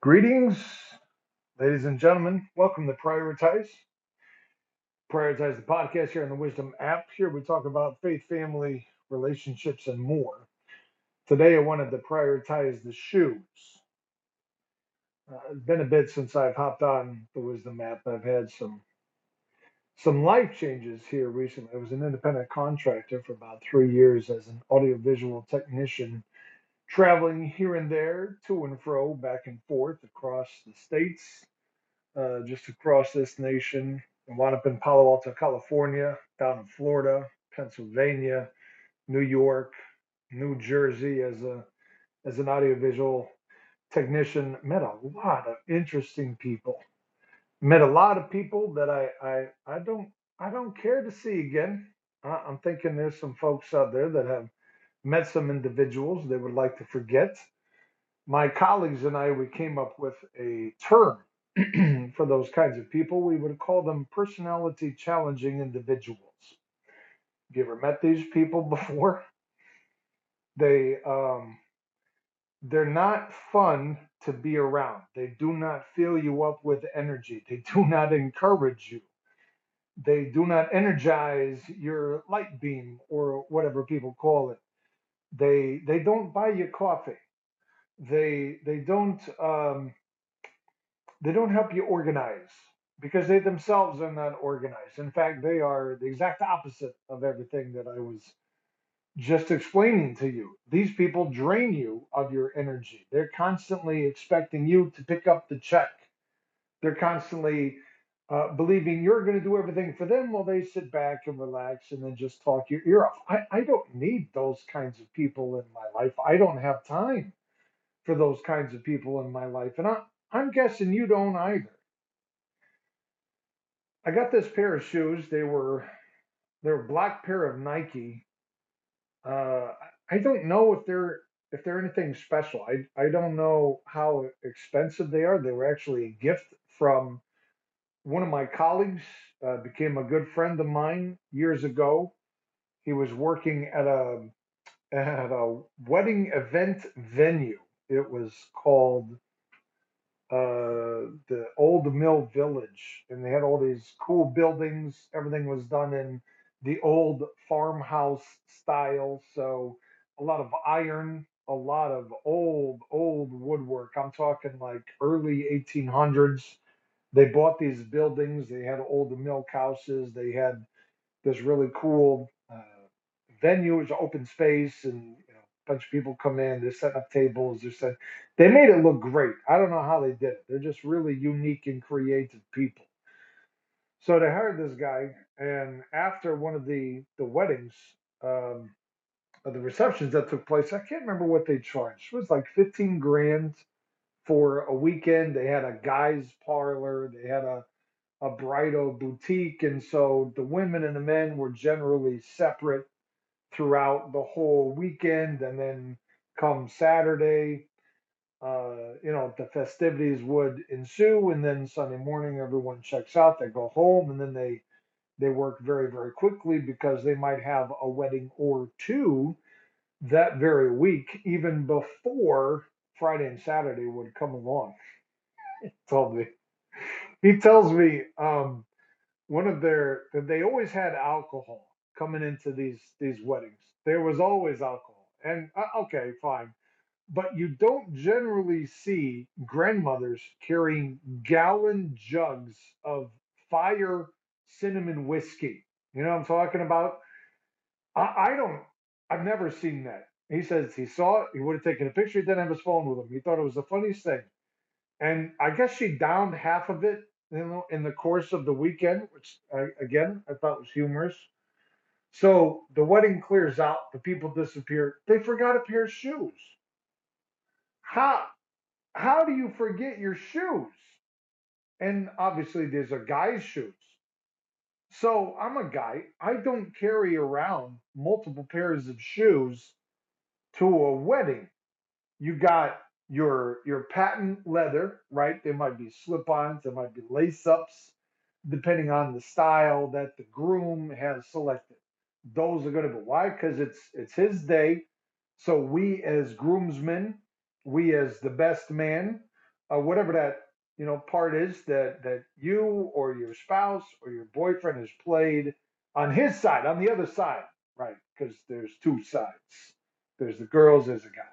Greetings, ladies and gentlemen. Welcome to Prioritize. Prioritize the podcast here on the Wisdom app. Here we talk about faith, family, relationships, and more. Today I wanted to prioritize the shoes. Uh, it's been a bit since I've hopped on the Wisdom app. I've had some some life changes here recently. I was an independent contractor for about three years as an audiovisual technician, traveling here and there, to and fro, back and forth across the states uh, just across this nation. I wound up in Palo Alto, California, down in Florida, Pennsylvania, New York, New Jersey as a as an audiovisual technician. Met a lot of interesting people. Met a lot of people that I I, I don't I don't care to see again. I- I'm thinking there's some folks out there that have met some individuals they would like to forget. My colleagues and I we came up with a term for those kinds of people, we would call them personality challenging individuals. Have you ever met these people before? They um, they're not fun to be around. They do not fill you up with energy. They do not encourage you. They do not energize your light beam or whatever people call it. They they don't buy you coffee. They they don't. Um, They don't help you organize because they themselves are not organized. In fact, they are the exact opposite of everything that I was just explaining to you. These people drain you of your energy. They're constantly expecting you to pick up the check. They're constantly uh, believing you're going to do everything for them while they sit back and relax and then just talk your ear off. I, I don't need those kinds of people in my life. I don't have time for those kinds of people in my life. And I, I'm guessing you don't either. I got this pair of shoes. They were they're a black pair of Nike. Uh, I don't know if they're if they're anything special. I I don't know how expensive they are. They were actually a gift from one of my colleagues. Uh, became a good friend of mine years ago. He was working at a at a wedding event venue. It was called uh, the old mill village, and they had all these cool buildings. Everything was done in the old farmhouse style, so a lot of iron, a lot of old, old woodwork. I'm talking like early 1800s. They bought these buildings. They had old milk houses. They had this really cool uh, venue, it was open space, and you know, a bunch of people come in. They're setting up tables. They're setting, They made it look great. I don't know how they did it. They're just really unique and creative people. So they hired this guy, and after one of the the weddings, um, of the receptions that took place, I can't remember what they charged. It was like fifteen grand for a weekend. They had a guy's parlor. They had a a bridal boutique, and so the women and the men were generally separate throughout the whole weekend, and then come Saturday, uh, you know, the festivities would ensue, and then Sunday morning everyone checks out, they go home, and then they they work very very quickly because they might have a wedding or two that very week, even before Friday and Saturday would come along. He told me he tells me um, one of their that they always had alcohol coming into these these weddings. There was always alcohol, and uh, okay, fine, but you don't generally see grandmothers carrying gallon jugs of fire cinnamon whiskey. You know what I'm talking about? I, I don't. I've never seen that. He says he saw it. He would have taken a picture. He didn't have his phone with him. He thought it was the funniest thing. And I guess she downed half of it, you know, in the course of the weekend, which I, again I thought was humorous. So the wedding clears out, the people disappear. They forgot a pair of shoes. How how do you forget your shoes? And obviously there's a guys' shoes. So I'm a guy. I don't carry around multiple pairs of shoes to a wedding. You got your your patent leather, right? There might be slip-ons, there might be lace-ups, depending on the style that the groom has selected. Those are going to be why? Because it's it's his day. So we as groomsmen, we as the best man, uh, whatever that you know part is that that you or your spouse or your boyfriend has played on his side, on the other side, right? Because there's two sides. There's the girls, there's the guys.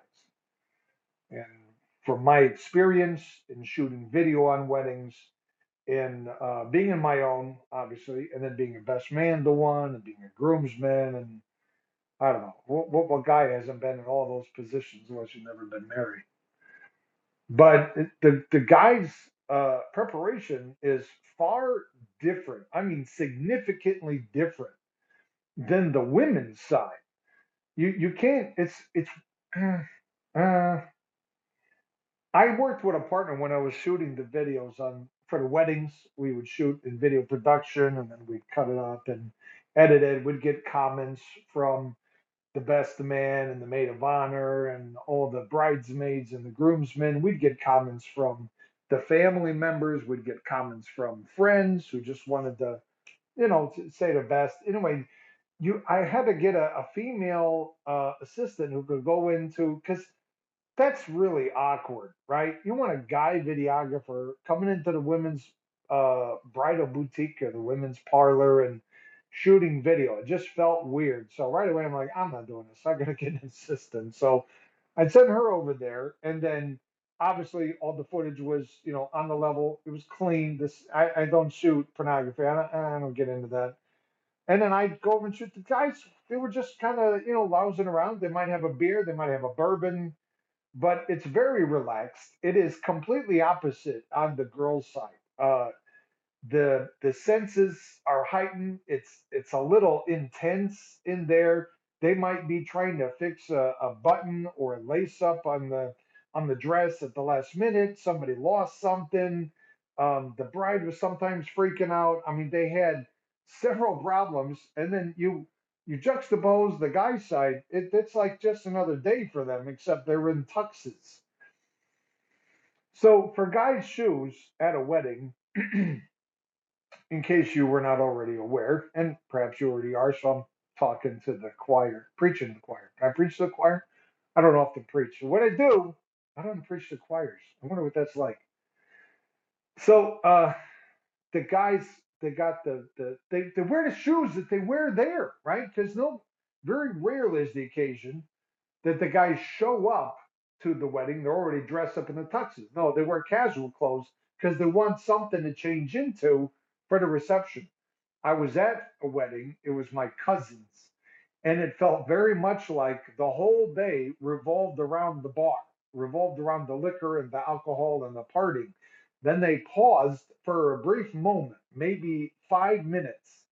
And from my experience in shooting video on weddings, in uh, being in my own, obviously, and then being a best man to one, and being a groomsman, and I don't know what, what, what guy hasn't been in all those positions unless you've never been married. But the the guy's uh, preparation is far different. I mean, significantly different than the women's side. You you can't. It's it's. Uh, I worked with a partner when I was shooting the videos on for the weddings. We would shoot in video production, and then we'd cut it up and edit it. We'd get comments from the best man and the maid of honor and all the bridesmaids and the groomsmen. We'd get comments from the family members. We'd get comments from friends who just wanted to, you know, say the best. Anyway, you, I had to get a, a female uh, assistant who could go into because that's really awkward, right? You want a guy videographer coming into the women's uh, bridal boutique or the women's parlor and shooting video. It just felt weird. So right away, I'm like, I'm not doing this. I gotta get an assistant. So I sent her over there, and then obviously all the footage was, you know, on the level. It was clean. This I, I don't shoot pornography. I don't, I don't get into that. And then I'd go over and shoot the guys. They were just kind of, you know, lounging around. They might have a beer. They might have a bourbon but it's very relaxed. It is completely opposite on the girls' side. Uh, the the senses are heightened. It's it's a little intense in there. They might be trying to fix a, a button or a lace up on the on the dress at the last minute. Somebody lost something. Um, the bride was sometimes freaking out. I mean, they had several problems, and then you you juxtapose the guy's side, it, it's like just another day for them, except they're in tuxes. So for guys' shoes at a wedding, in case you were not already aware, and perhaps you already are, so I'm talking to the choir, preaching the choir. Can I preach the choir? I don't often preach. What I do, I don't preach to choirs. I wonder what that's like. So uh, the guys they got the the they, they wear the shoes that they wear there, right? Because no, very rarely is the occasion that the guys show up to the wedding. They're already dressed up in the tuxes. No, they wear casual clothes because they want something to change into for the reception. I was at a wedding. It was my cousin's, and it felt very much like the whole day revolved around the bar, revolved around the liquor and the alcohol and the partying. Then they paused for a brief moment, maybe five minutes.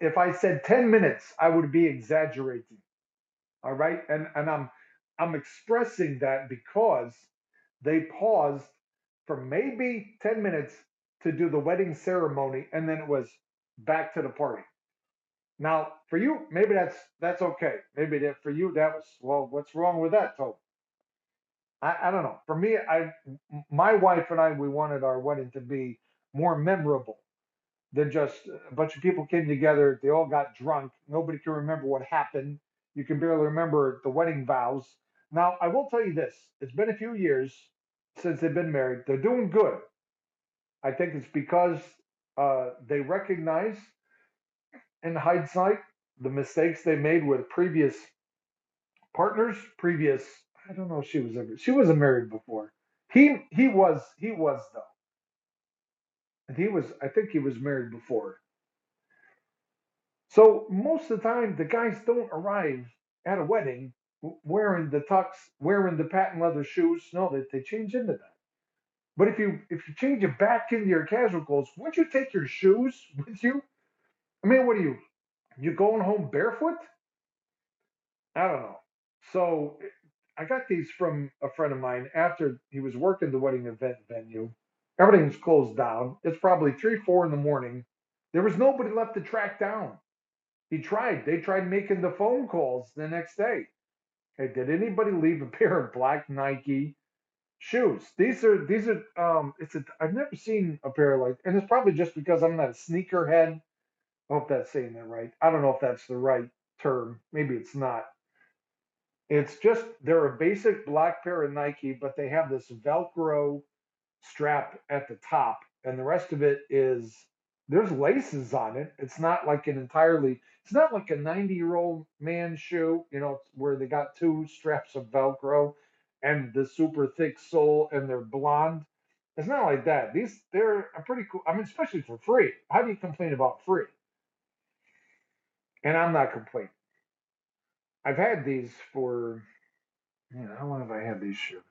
If I said 10 minutes, I would be exaggerating. All right. And, and I'm, I'm expressing that because they paused for maybe 10 minutes to do the wedding ceremony and then it was back to the party. Now, for you, maybe that's that's okay. Maybe that for you that was well, what's wrong with that, Toby? I, I don't know. For me, I my wife and I we wanted our wedding to be more memorable than just a bunch of people came together. They all got drunk. Nobody can remember what happened. You can barely remember the wedding vows. Now, I will tell you this: it's been a few years since they've been married. They're doing good. I think it's because uh, they recognize, in hindsight, the mistakes they made with previous partners, previous I don't know if she was ever she wasn't married before. He he was he was though. And he was I think he was married before. So most of the time the guys don't arrive at a wedding wearing the tux, wearing the patent leather shoes. No, they, they change into that. But if you if you change it back into your casual clothes, wouldn't you take your shoes with you? I mean, what are you? You going home barefoot? I don't know. So I got these from a friend of mine after he was working the wedding event venue. Everything's closed down. It's probably three, four in the morning. There was nobody left to track down. He tried. They tried making the phone calls the next day. Okay, did anybody leave a pair of black Nike shoes? These are these are um it's a I've never seen a pair like and it's probably just because I'm not a sneakerhead. I hope that's saying that right. I don't know if that's the right term. Maybe it's not. It's just they're a basic black pair of Nike, but they have this Velcro strap at the top, and the rest of it is there's laces on it. It's not like an entirely. It's not like a 90 year old man shoe, you know, where they got two straps of Velcro and the super thick sole, and they're blonde. It's not like that. These they're a pretty cool. I mean, especially for free. How do you complain about free? And I'm not complaining. I've had these for, you know, how long have I had these shoes?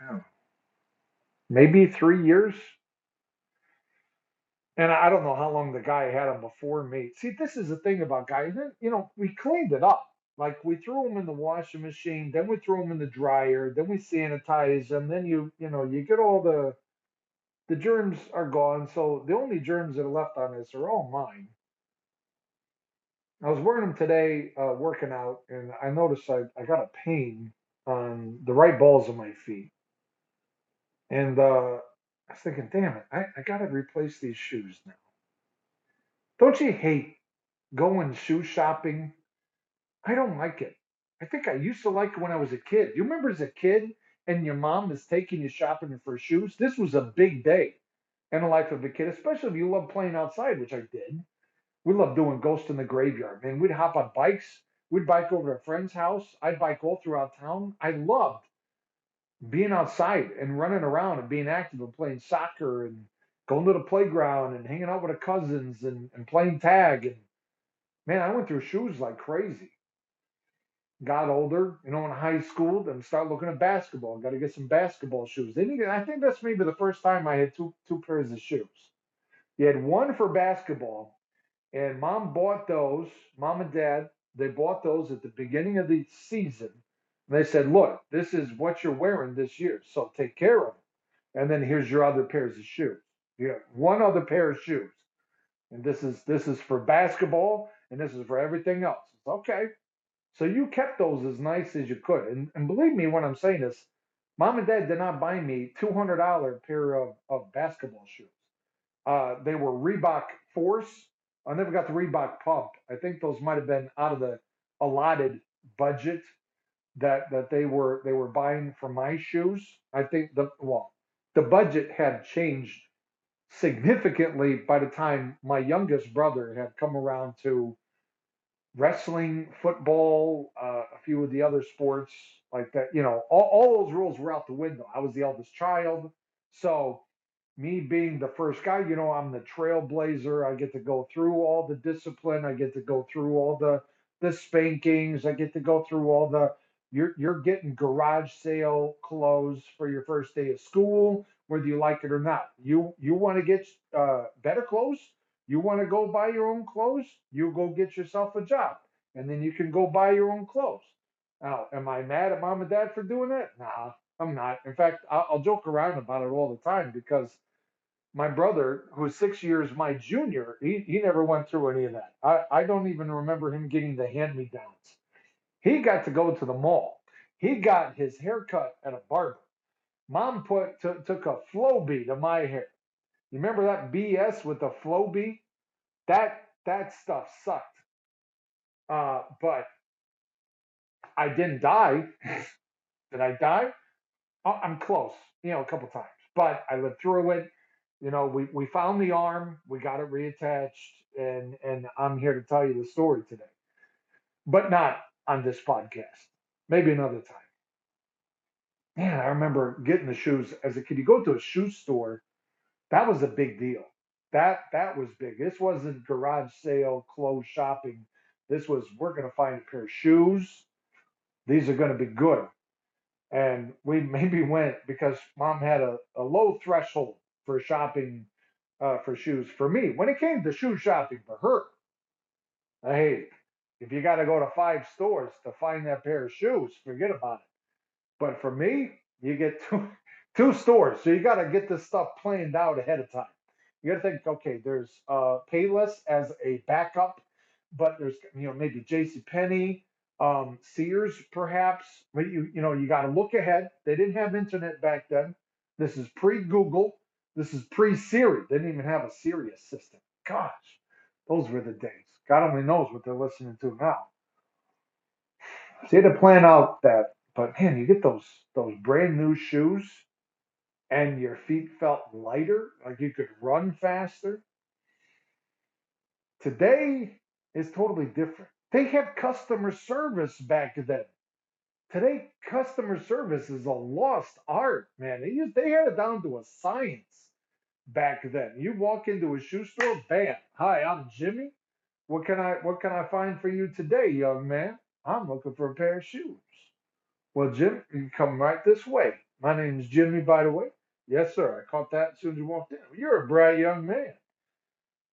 I don't know, maybe three years. And I don't know how long the guy had them before me. See, this is the thing about guys. You know, we cleaned it up. Like we threw them in the washing machine, then we threw them in the dryer, then we sanitize them. Then you, you know, you get all the the germs are gone. So the only germs that are left on this are all mine. I was wearing them today, uh, working out, and I noticed I, I got a pain on the right balls of my feet. And uh, I was thinking, damn it, I, I got to replace these shoes now. Don't you hate going shoe shopping? I don't like it. I think I used to like it when I was a kid. You remember as a kid and your mom is taking you shopping for shoes? This was a big day in the life of a kid, especially if you love playing outside, which I did. We loved doing Ghost in the Graveyard, man. We'd hop on bikes. We'd bike over to a friend's house. I'd bike all throughout town. I loved being outside and running around and being active and playing soccer and going to the playground and hanging out with the cousins and, and playing tag. And man, I went through shoes like crazy. Got older, you know, in high school, then start looking at basketball. Got to get some basketball shoes. Needed, I think that's maybe the first time I had two two pairs of shoes. You had one for basketball and mom bought those, mom and dad, they bought those at the beginning of the season. And they said, look, this is what you're wearing this year. So take care of it. And then here's your other pairs of shoes. You have one other pair of shoes. And this is this is for basketball and this is for everything else. It's okay. So you kept those as nice as you could. And, and believe me when I'm saying this, mom and dad did not buy me $200 pair of, of basketball shoes. Uh, they were Reebok Force I never got the Reebok pump. I think those might have been out of the allotted budget that that they were they were buying for my shoes. I think the well, the budget had changed significantly by the time my youngest brother had come around to wrestling, football, uh, a few of the other sports like that. You know, all, all those rules were out the window. I was the eldest child, so me being the first guy, you know, I'm the trailblazer. I get to go through all the discipline. I get to go through all the the spankings. I get to go through all the you're you're getting garage sale clothes for your first day of school, whether you like it or not. You you want to get uh, better clothes. You want to go buy your own clothes. You go get yourself a job, and then you can go buy your own clothes. Now, am I mad at mom and dad for doing that? Nah, I'm not. In fact, I'll, I'll joke around about it all the time because my brother, who's six years my junior, he, he never went through any of that. I, I don't even remember him getting the hand me downs. He got to go to the mall. He got his hair cut at a barber. Mom put t- took a flow Flowbee to my hair. You remember that BS with the flow Flowbee? That that stuff sucked. Uh, but I didn't die. Did I die? Oh, I'm close, you know, a couple times. But I lived through it you know, we, we found the arm, we got it reattached, and and I'm here to tell you the story today, but not on this podcast. Maybe another time. Man, I remember getting the shoes as a kid. You go to a shoe store, that was a big deal. That that was big. This wasn't garage sale, clothes shopping. This was we're to find a pair of shoes. These are to be good. And we maybe went because mom had a, a low threshold for shopping uh, for shoes for me. When it came to shoe shopping for her, hey, if you got to go to five stores to find that pair of shoes, forget about it. But for me, you get two two stores, so you got to get this stuff planned out ahead of time. You got to think, okay, there's uh, Payless as a backup, but there's you know maybe J.C. Penney, um, Sears, perhaps. But you you know you got to look ahead. They didn't have internet back then. This is pre Google. This is pre Siri. They didn't even have a Siri assistant. Gosh, those were the days. God only knows what they're listening to now. So you had to plan out that, but man, you get those those brand new shoes, and your feet felt lighter, like you could run faster. Today is totally different. They had customer service back then. Today, customer service is a lost art, man. They used, they had it down to a science back then. You walk into a shoe store, bam. Hi, I'm Jimmy. What can I what can I find for you today, young man? I'm looking for a pair of shoes. Well, Jim, you come right this way. My name's Jimmy, by the way. Yes, sir. I caught that as soon as you walked in. You're a bright young man.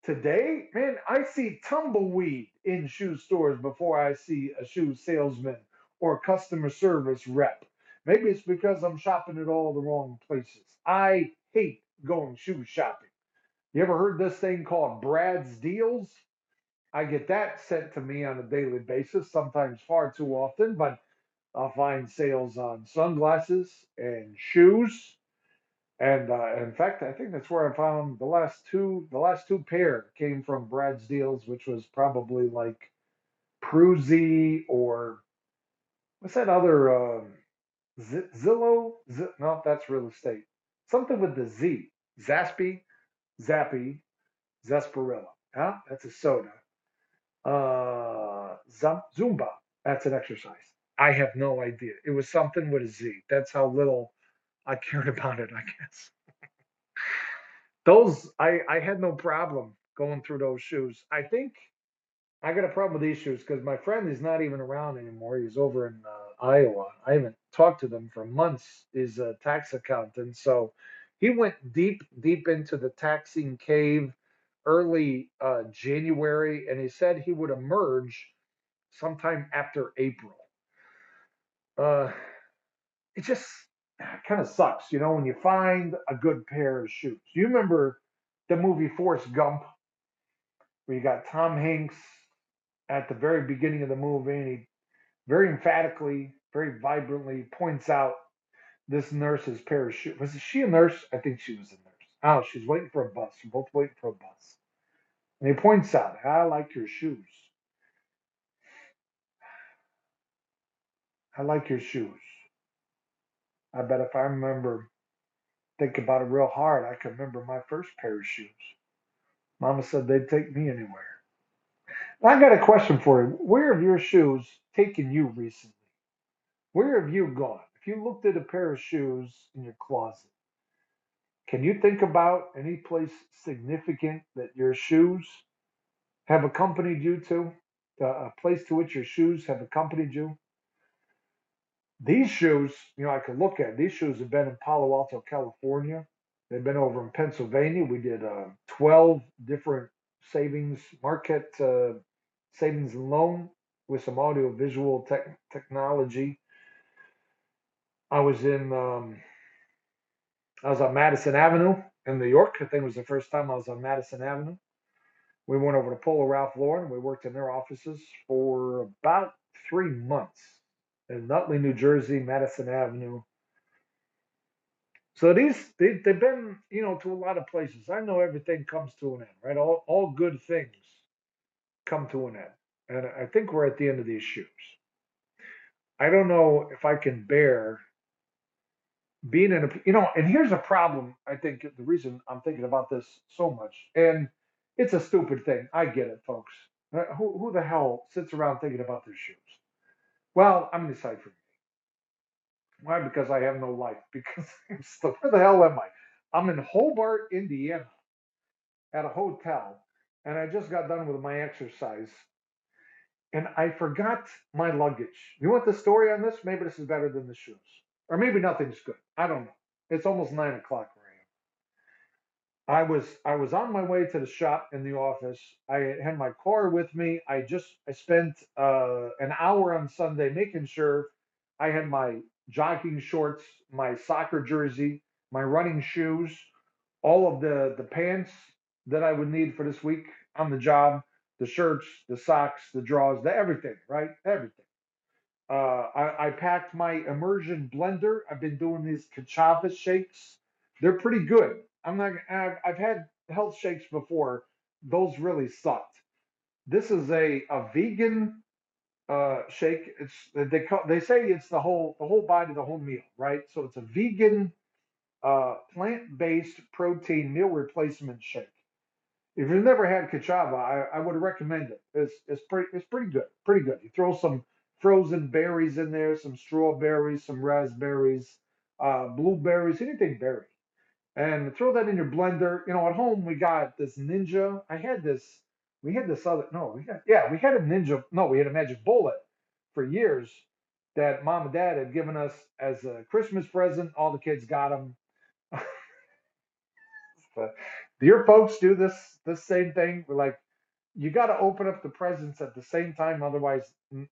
Today, man, I see tumbleweed in shoe stores before I see a shoe salesman or customer service rep. Maybe it's because I'm shopping at all the wrong places. I hate going shoe shopping. You ever heard this thing called Brad's Deals? I get that sent to me on a daily basis, sometimes far too often, but I'll find sales on sunglasses and shoes. And uh, in fact, I think that's where I found the last two. The last two pair came from Brad's Deals, which was probably like Pruzy or what's that other um, Z- Zillow? Z- no, that's real estate. Something with the Z. Zaspy, Zappy, Zesperilla. Huh? That's a soda. Uh, Zumba. That's an exercise. I have no idea. It was something with a Z. That's how little I cared about it, I guess. Those, I, I had no problem going through those shoes. I think I got a problem with these shoes because my friend is not even around anymore. He's over in uh, Iowa. I haven't talked to them for months. He's a tax accountant. So he went deep, deep into the taxing cave early uh, January, and he said he would emerge sometime after April. Uh, it just kind of sucks, you know, when you find a good pair of shoes. You remember the movie Forrest Gump, where you got Tom Hanks at the very beginning of the movie, and he very emphatically, very vibrantly points out this nurse's pair of shoes. Was she a nurse? I think she was a nurse. Oh, she's waiting for a bus. We're both waiting for a bus. And he points out, I like your shoes. I like your shoes. I bet if I remember, think about it real hard, I can remember my first pair of shoes. Mama said they'd take me anywhere. I got a question for you. Where have your shoes taken you recently? Where have you gone? If you looked at a pair of shoes in your closet, can you think about any place significant that your shoes have accompanied you to? A place to which your shoes have accompanied you? These shoes, you know, I could look at. These shoes have been in Palo Alto, California. They've been over in Pennsylvania. We did uh, 12 different savings, Marquette uh, savings and loan with some audio visual tech, technology. I was in, um, I was on Madison Avenue in New York. I think it was the first time I was on Madison Avenue. We went over to Polo Ralph Lauren. We worked in their offices for about three months in Nutley, New Jersey, Madison Avenue. So these they, they've been, you know, to a lot of places. I know everything comes to an end, right? All all good things come to an end. And I think we're at the end of these shoes. I don't know if I can bear being in a you know, and here's a problem. I think the reason I'm thinking about this so much, and it's a stupid thing. I get it, folks. Uh, Who who the hell sits around thinking about their shoes? Well, I'm gonna decide for me. Why? Because I have no life. Because I'm still, where the hell am I? I'm in Hobart, Indiana, at a hotel, and I just got done with my exercise, and I forgot my luggage. You want the story on this? Maybe this is better than the shoes, or maybe nothing's good. I don't know. It's almost nine o'clock where I am. I was I was on my way to the shop in the office. I had my car with me. I just I spent uh, an hour on Sunday making sure I had my jogging shorts, my soccer jersey, my running shoes, all of the the pants that I would need for this week on the job, the shirts, the socks, the drawers, the everything, right? Everything. Uh, I, I packed my immersion blender. I've been doing these Ka'Chava shakes. They're pretty good. I'm not. I've, I've had health shakes before. Those really sucked. This is a a vegan uh, shake. It's they call they say it's the whole the whole body, the whole meal, right? So it's a vegan uh, plant-based protein meal replacement shake. If you've never had Ka'Chava, I, I would recommend it. It's it's pretty it's pretty good, pretty good. You throw some frozen berries in there, some strawberries, some raspberries, uh, blueberries, anything berry, and throw that in your blender. You know, at home we got this Ninja. I had this. We had this other. No, we had yeah, we had a Ninja. No, we had a Magic Bullet for years that mom and dad had given us as a Christmas present. All the kids got them. But do your folks do this this same thing? We're like, you got to open up the presents at the same time, otherwise,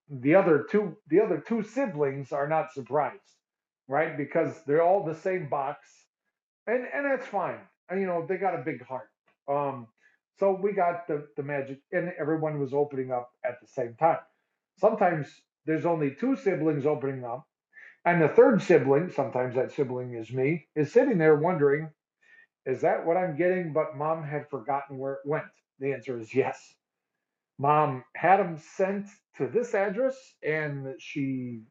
the other two the other two siblings are not surprised, right? Because they're all the same box, and and that's fine. And, you know, they got a big heart. Um, so we got the the magic, and everyone was opening up at the same time. Sometimes there's only two siblings opening up, and the third sibling, sometimes that sibling is me, is sitting there wondering is that what I'm getting? But mom had forgotten where it went. The answer is yes. Mom had them sent to this address and she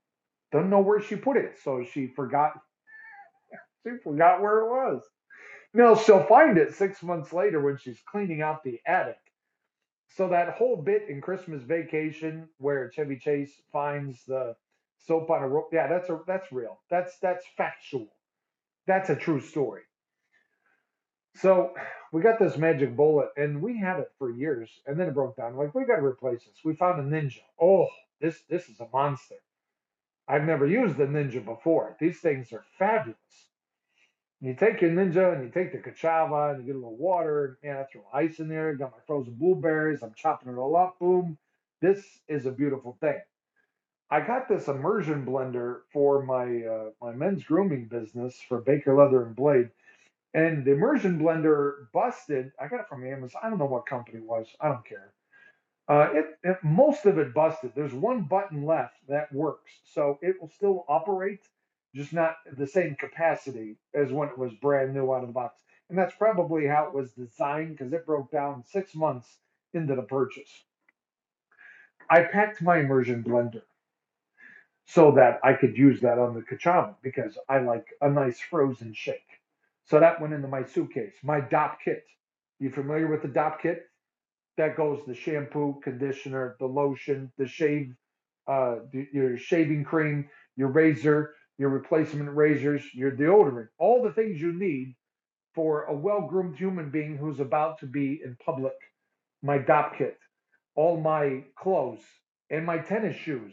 doesn't know where she put it. So she forgot she forgot where it was. Now she'll find it six months later when she's cleaning out the attic. So that whole bit in Christmas vacation where Chevy Chase finds the soap on a rope, yeah, that's a that's real. That's that's factual. That's a true story. So we got this magic bullet and we had it for years and then it broke down. Like we got to replace this. We found a ninja. Oh, this this is a monster. I've never used the ninja before. These things are fabulous. You take your ninja and you take the Ka'Chava and you get a little water and I throw ice in there. Got my frozen blueberries. I'm chopping it all up. Boom. This is a beautiful thing. I got this immersion blender for my uh, my men's grooming business for Baker Leather and Blade and the immersion blender busted. I got it from Amazon. I don't know what company it was. I don't care. Uh, it, it most of it busted. There's one button left that works, so it will still operate, just not the same capacity as when it was brand new out of the box. And that's probably how it was designed because it broke down six months into the purchase. I packed my immersion blender so that I could use that on the Ka'Chava because I like a nice frozen shake. So that went into my suitcase. My Dopp kit. You familiar with the Dopp kit? That goes the shampoo, conditioner, the lotion, the shave, uh, your shaving cream, your razor, your replacement razors, your deodorant, all the things you need for a well groomed human being who's about to be in public. My Dopp kit, all my clothes, and my tennis shoes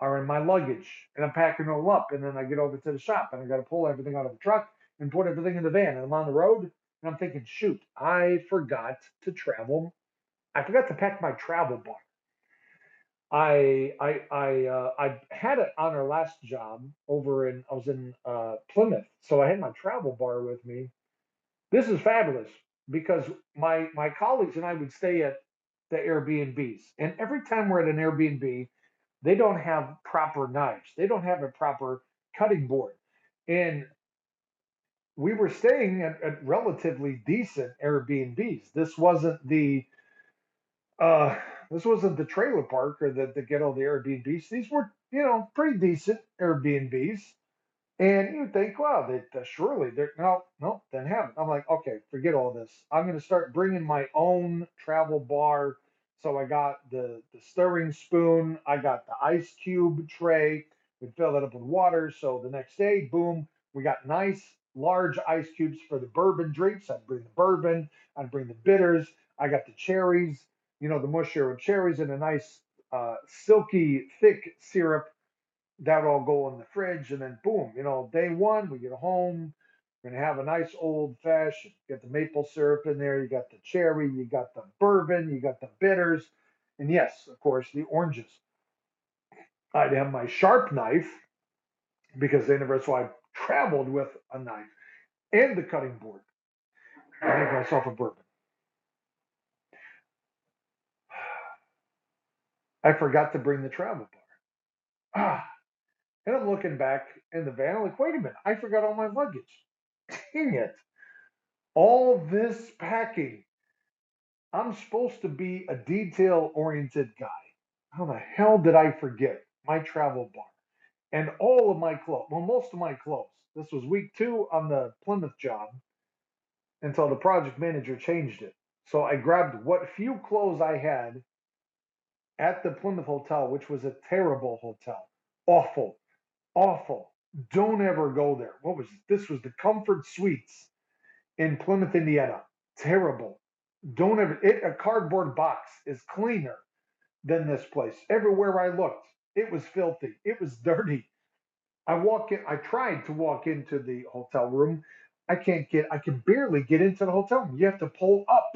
are in my luggage, and I'm packing all up. And then I get over to the shop and I got to pull everything out of the truck and put everything in the van. And I'm on the road and I'm thinking, shoot, I forgot to travel. I forgot to pack my travel bar. I I I uh, I had it on our last job over in I was in uh, Plymouth, so I had my travel bar with me. This is fabulous because my my colleagues and I would stay at the Airbnbs, and every time we're at an Airbnb, they don't have proper knives. They don't have a proper cutting board, and we were staying at, at relatively decent Airbnbs. This wasn't the uh, this wasn't the trailer park or the, the ghetto the Airbnbs. These were, you know, pretty decent Airbnbs. And you think, wow, they, they surely they're no, no, then have it. I'm like, okay, forget all this. I'm gonna start bringing my own travel bar. So I got the the stirring spoon, I got the ice cube tray. We fill it up with water. So the next day, boom, we got nice large ice cubes for the bourbon drinks. I'd bring the bourbon, I'd bring the bitters. I got the cherries, you know, the mushier with cherries and a nice uh, silky thick syrup. That would all go in the fridge, and then boom, you know, day one we get home. We're gonna have a nice old fashioned. Get the maple syrup in there. You got the cherry. You got the bourbon. You got the bitters, and yes, of course, the oranges. I'd have my sharp knife because so I traveled with a knife and the cutting board. I make myself a bourbon. I forgot to bring the travel bar. Ah, and I'm looking back in the van. I'm like, wait a minute, I forgot all my luggage. Dang it. All this packing. I'm supposed to be a detail oriented guy. How the hell did I forget my travel bar and all of my clothes? Well, most of my clothes. This was week two on the Plymouth job until the project manager changed it. So I grabbed what few clothes I had at the Plymouth Hotel, which was a terrible hotel. Awful, awful. Don't ever go there. What was? This was the Comfort Suites in Plymouth, Indiana. Terrible. Don't ever. It, a cardboard box is cleaner than this place. Everywhere I looked, it was filthy. It was dirty. I walk in. I tried to walk into the hotel room. I can't get. I can barely get into the hotel room. You have to pull up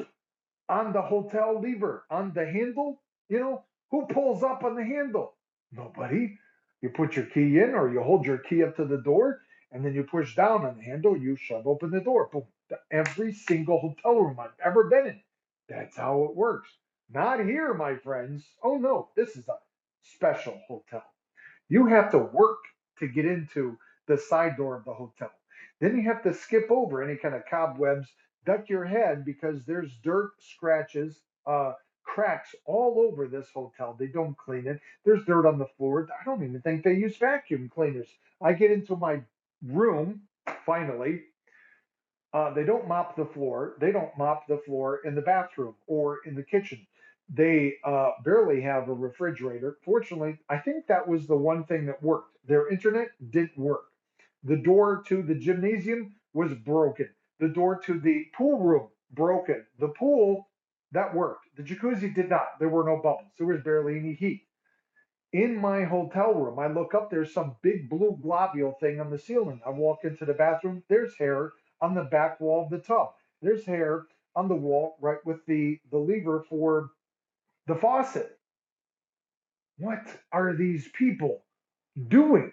on the hotel lever on the handle. You know who pulls up on the handle? Nobody. You put your key in, or you hold your key up to the door, and then you push down on the handle. You shove open the door. Boom. Every single hotel room I've ever been in. That's how it works. Not here, my friends. Oh no, this is a special hotel. You have to work to get into the side door of the hotel. Then you have to skip over any kind of cobwebs, duck your head because there's dirt, scratches, uh, cracks all over this hotel. They don't clean it. There's dirt on the floor. I don't even think they use vacuum cleaners. I get into my room, finally. Uh, they don't mop the floor. They don't mop the floor in the bathroom or in the kitchen. They uh, barely have a refrigerator. Fortunately, I think that was the one thing that worked. Their internet didn't work. The door to the gymnasium was broken. The door to the pool room broken. The pool that worked. The jacuzzi did not. There were no bubbles. There was barely any heat. In my hotel room, I look up. There's some big blue globule thing on the ceiling. I walk into the bathroom. There's hair on the back wall of the tub. There's hair on the wall right with the the lever for the faucet. What are these people doing?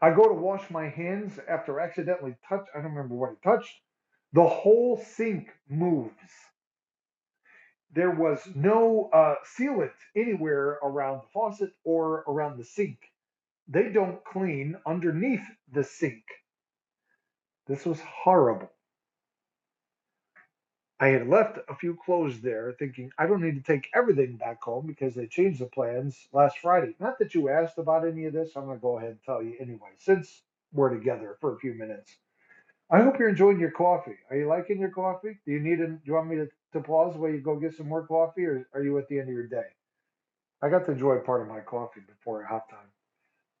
I go to wash my hands after accidentally touch. I don't remember what I touched. The whole sink moves. There was no uh, sealant anywhere around the faucet or around the sink. They don't clean underneath the sink. This was horrible. I had left a few clothes there thinking I don't need to take everything back home because they changed the plans last Friday. Not that you asked about any of this, I'm going to go ahead and tell you anyway, since we're together for a few minutes. I hope you're enjoying your coffee. Are you liking your coffee? Do you need a, do you want me to, to pause while you go get some more coffee or are you at the end of your day? I got to enjoy part of my coffee before halftime.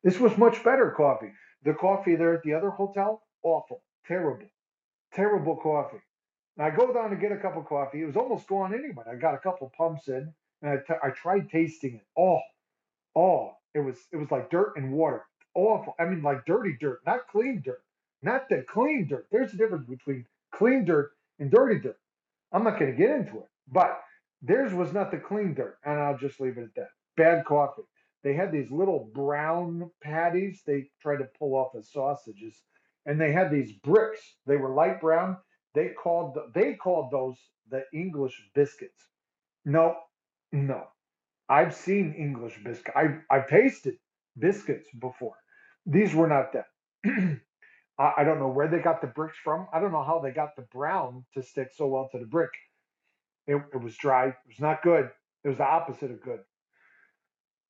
This was much better coffee. The coffee there at the other hotel, awful, terrible, terrible coffee. And I go down to get a cup of coffee. It was almost gone anyway. I got a couple pumps in, and I, t- I tried tasting it. Oh, oh, it was it was like dirt and water. Awful. I mean, like dirty dirt, not clean dirt, not the clean dirt. There's a difference between clean dirt and dirty dirt. I'm not going to get into it, but theirs was not the clean dirt, and I'll just leave it at that. Bad coffee. They had these little brown patties. They tried to pull off as sausages, and they had these bricks. They were light brown they called they called those the English biscuits. No, no. I've seen English biscuit. I I've tasted biscuits before. These were not that. I, I don't know where they got the bricks from. I don't know how they got the brown to stick so well to the brick. It, it was dry. It was not good. It was the opposite of good.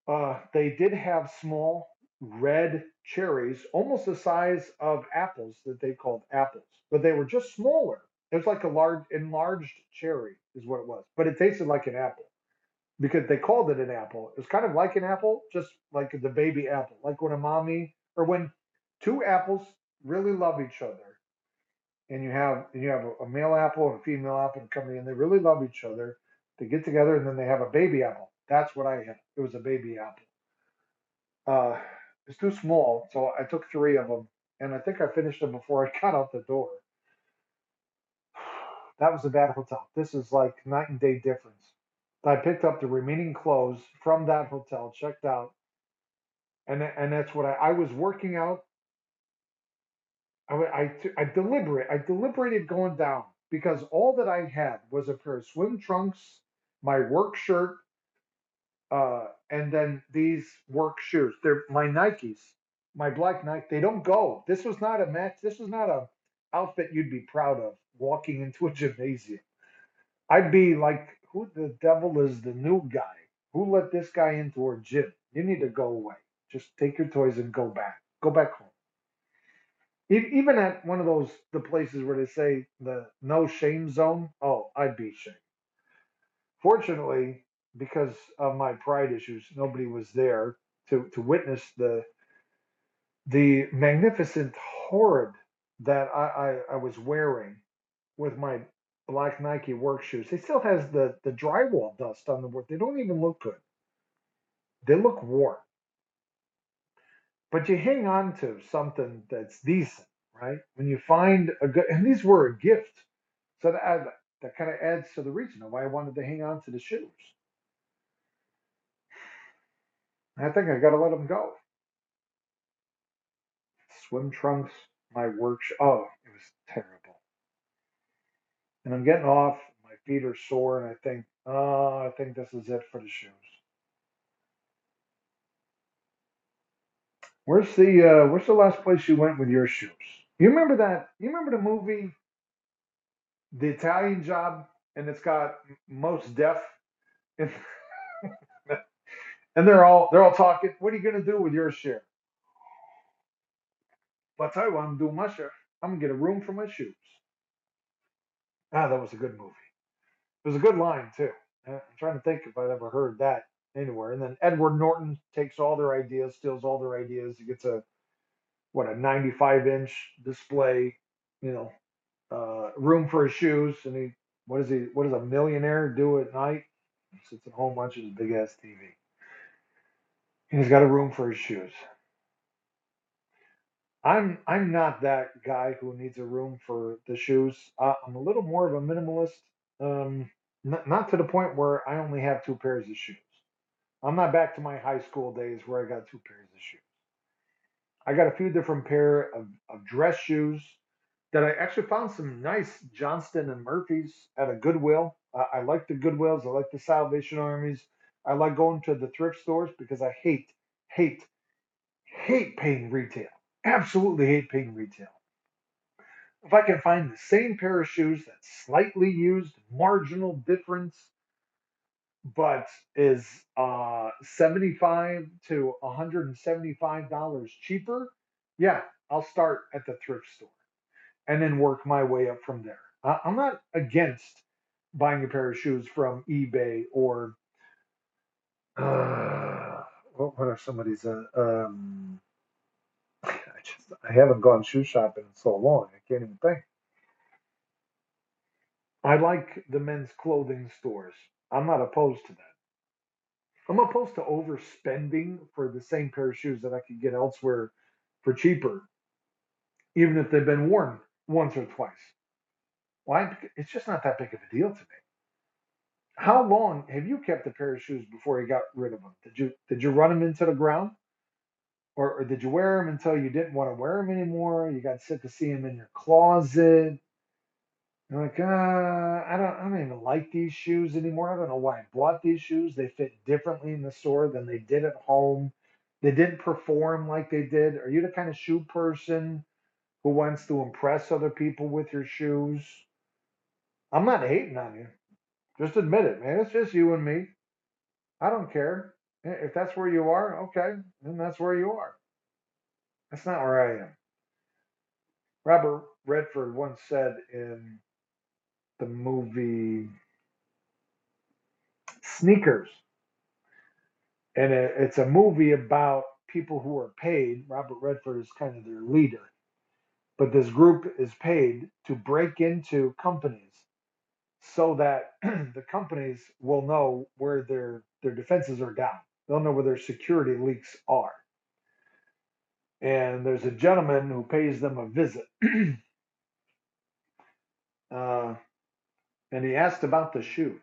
Uh, they did have small red cherries, almost the size of apples that they called apples, but they were just smaller. It was like a large, enlarged cherry, is what it was, but it tasted like an apple because they called it an apple. It was kind of like an apple, just like the baby apple, like when a mommy or when two apples really love each other, and you have and you have a, male apple and a female apple coming in, they really love each other. They get together and then they have a baby apple. That's what I had. It was a baby apple. Uh, it's too small, so I took three of them, and I think I finished them before I got out the door. That was a bad hotel. This is like night and day difference. I picked up the remaining clothes from that hotel, checked out, and and that's what I, I was working out. I, I, I deliberate I deliberated going down because all that I had was a pair of swim trunks, my work shirt, uh, and then these work shoes. They're my Nikes, my black Nike. They don't go. This was not a match. This was not a outfit you'd be proud of walking into a gymnasium. I'd be like, who the devil is the new guy? Who let this guy into our gym? You need to go away. Just take your toys and go back. Go back home. Even at one of those the places where they say the no shame zone, oh, I'd be shamed. Fortunately, because of my pride issues, nobody was there to to witness the the magnificent horde that I, I, I was wearing with my black Nike work shoes. It still has the the drywall dust on the work. They don't even look good. They look worn. But you hang on to something that's decent, right? When you find a good, and these were a gift, so that that kind of adds to the reason why I wanted to hang on to the shoes. And I think I got to let them go. Swim trunks, my work. Oh, it was terrible. And I'm getting off. My feet are sore, and I think, oh, I think this is it for the shoes. Where's the uh, Where's the last place you went with your shoes? You remember that? You remember the movie, The Italian Job, and it's got Mos Def, and, and they're all they're all talking. What are you gonna do with your share? But I you what, I'm my share. I'm gonna get a room for my shoes. Ah, that was a good movie. It was a good line too. Uh, I'm trying to think if I'd ever heard that anywhere. And then Edward Norton takes all their ideas, steals all their ideas. He gets a what a 95 inch display, you know, uh, room for his shoes. And he what is he? What does a millionaire do at night? He sits at home watches a big ass TV. And he's got a room for his shoes. I'm I'm not that guy who needs a room for the shoes. Uh, I'm a little more of a minimalist. Um, not, not to the point where I only have two pairs of shoes. I'm not back to my high school days where I got two pairs of shoes. I got a few different pair of, of dress shoes that I actually found some nice Johnston and Murphy's at a Goodwill. Uh, I like the Goodwills. I like the Salvation Armies. I like going to the thrift stores because I hate, hate, hate paying retail. Absolutely hate paying retail. If I can find the same pair of shoes that's slightly used, marginal difference, but is uh 75 to 175 dollars cheaper yeah i'll start at the thrift store and then work my way up from there i'm not against buying a pair of shoes from ebay or uh what what are some of these uh, um i just i haven't gone shoe shopping in so long i can't even think i like the men's clothing stores i'm not opposed to that I'm opposed to overspending for the same pair of shoes that I could get elsewhere for cheaper, even if they've been worn once or twice. Why? It's just not that big of a deal to me. How long have you kept a pair of shoes before you got rid of them? Did you did you run them into the ground, or, or did you wear them until you didn't want to wear them anymore? You got sick of seeing them in your closet. You're like, uh, I don't, I don't even like these shoes anymore. I don't know why I bought these shoes. They fit differently in the store than they did at home. They didn't perform like they did. Are you the kind of shoe person who wants to impress other people with your shoes? I'm not hating on you. Just admit it, man. It's just you and me. I don't care. If that's where you are, okay, then that's where you are. That's not where I am. Robert Redford once said in the movie Sneakers, and it's a movie about people who are paid. Robert Redford is kind of their leader, but this group is paid to break into companies so that the companies will know where their their defenses are down. They'll know where their security leaks are. And there's a gentleman who pays them a visit, uh, and he asked about the shoes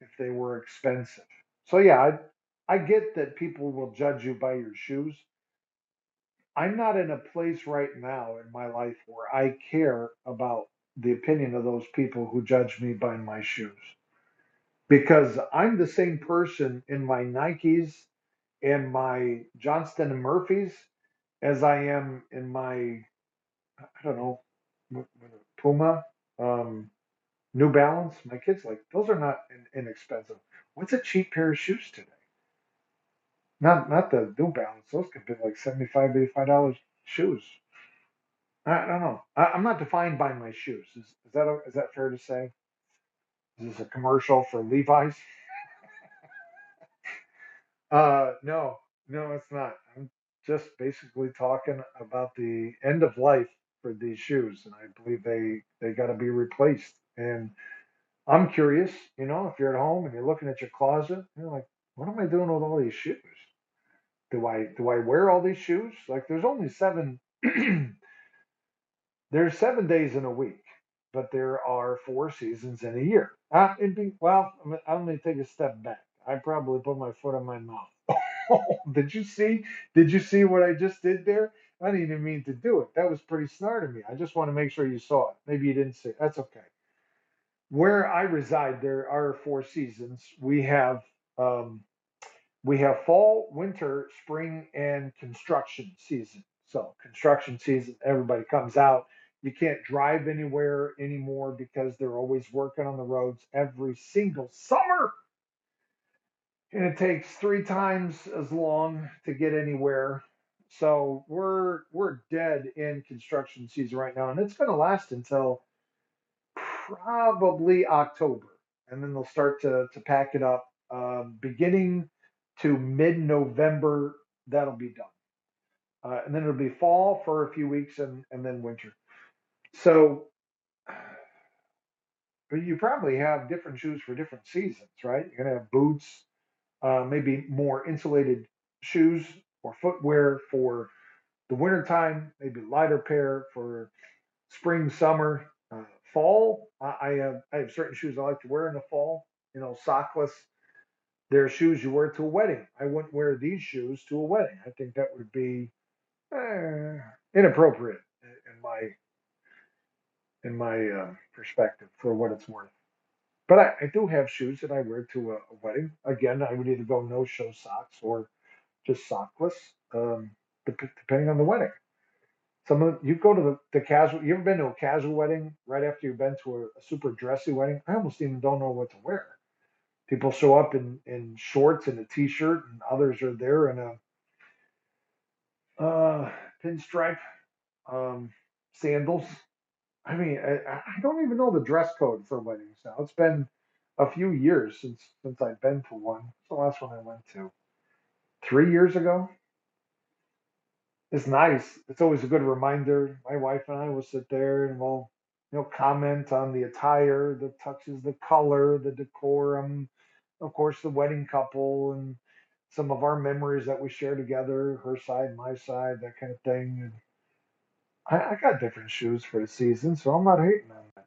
if they were expensive. So yeah, I I get that people will judge you by your shoes. I'm not in a place right now in my life where I care about the opinion of those people who judge me by my shoes because I'm the same person in my Nikes and my Johnston and Murphys as I am in my I don't know Puma, um, New Balance. My kids like those are not in, inexpensive. What's a cheap pair of shoes today? Not not the New Balance. Those could be like 75 85 dollars shoes. I, don't know. I, I'm not defined by my shoes. Is, is that a, is that fair to say? Is this a commercial for Levi's? Uh, no, no, it's not. I'm just basically talking about the end of life for these shoes, and I believe they they got to be replaced. And I'm curious, you know, if you're at home and you're looking at your closet, you're like, what am I doing with all these shoes? Do I do I wear all these shoes? Like, there's only seven. there's seven days in a week, but there are four seasons in a year. Uh, it'd be, well, I'm, I'm going to take a step back. I probably put my foot on my mouth. did you see? Did you see what I just did there? I didn't even mean to do it. That was pretty smart of me. I just want to make sure you saw it. Maybe you didn't see it. That's okay. Where I reside, there are four seasons. We have um, we have fall, winter, spring, and construction season. So construction season, everybody comes out. You can't drive anywhere anymore because they're always working on the roads every single summer. And it takes three times as long to get anywhere. So we're we're dead in construction season right now, and it's going to last until probably October, and then they'll start to to pack it up. Um, beginning to mid-November, that'll be done, uh, and then it'll be fall for a few weeks, and and then winter. So but you probably have different shoes for different seasons, right? You're gonna have boots, uh, maybe more insulated shoes or footwear for the wintertime, maybe lighter pair for spring, summer, uh, fall. I, I have I have certain shoes I like to wear in the fall. You know, sockless. There are shoes you wear to a wedding. I wouldn't wear these shoes to a wedding. I think that would be eh, inappropriate in my in my uh, perspective for what it's worth. But I, I do have shoes that I wear to a, a wedding. Again, I would either go no show socks or just sockless, um, dep- depending on the wedding. Some of you go to the, the casual. You ever been to a casual wedding right after you've been to a, a super dressy wedding? I almost even don't know what to wear. People show up in, in shorts and a t-shirt, and others are there in a uh, pinstripe um, sandals. I mean, I, I don't even know the dress code for weddings now. It's been a few years since since I've been to one. It's the last one I went to? Three years ago. It's nice. It's always a good reminder. My wife and I will sit there and we'll, you know, comment on the attire, the touches, the color, the decorum, of course, the wedding couple, and some of our memories that we share together, her side, my side, that kind of thing. And I, I got different shoes for the season, so I'm not hating on that.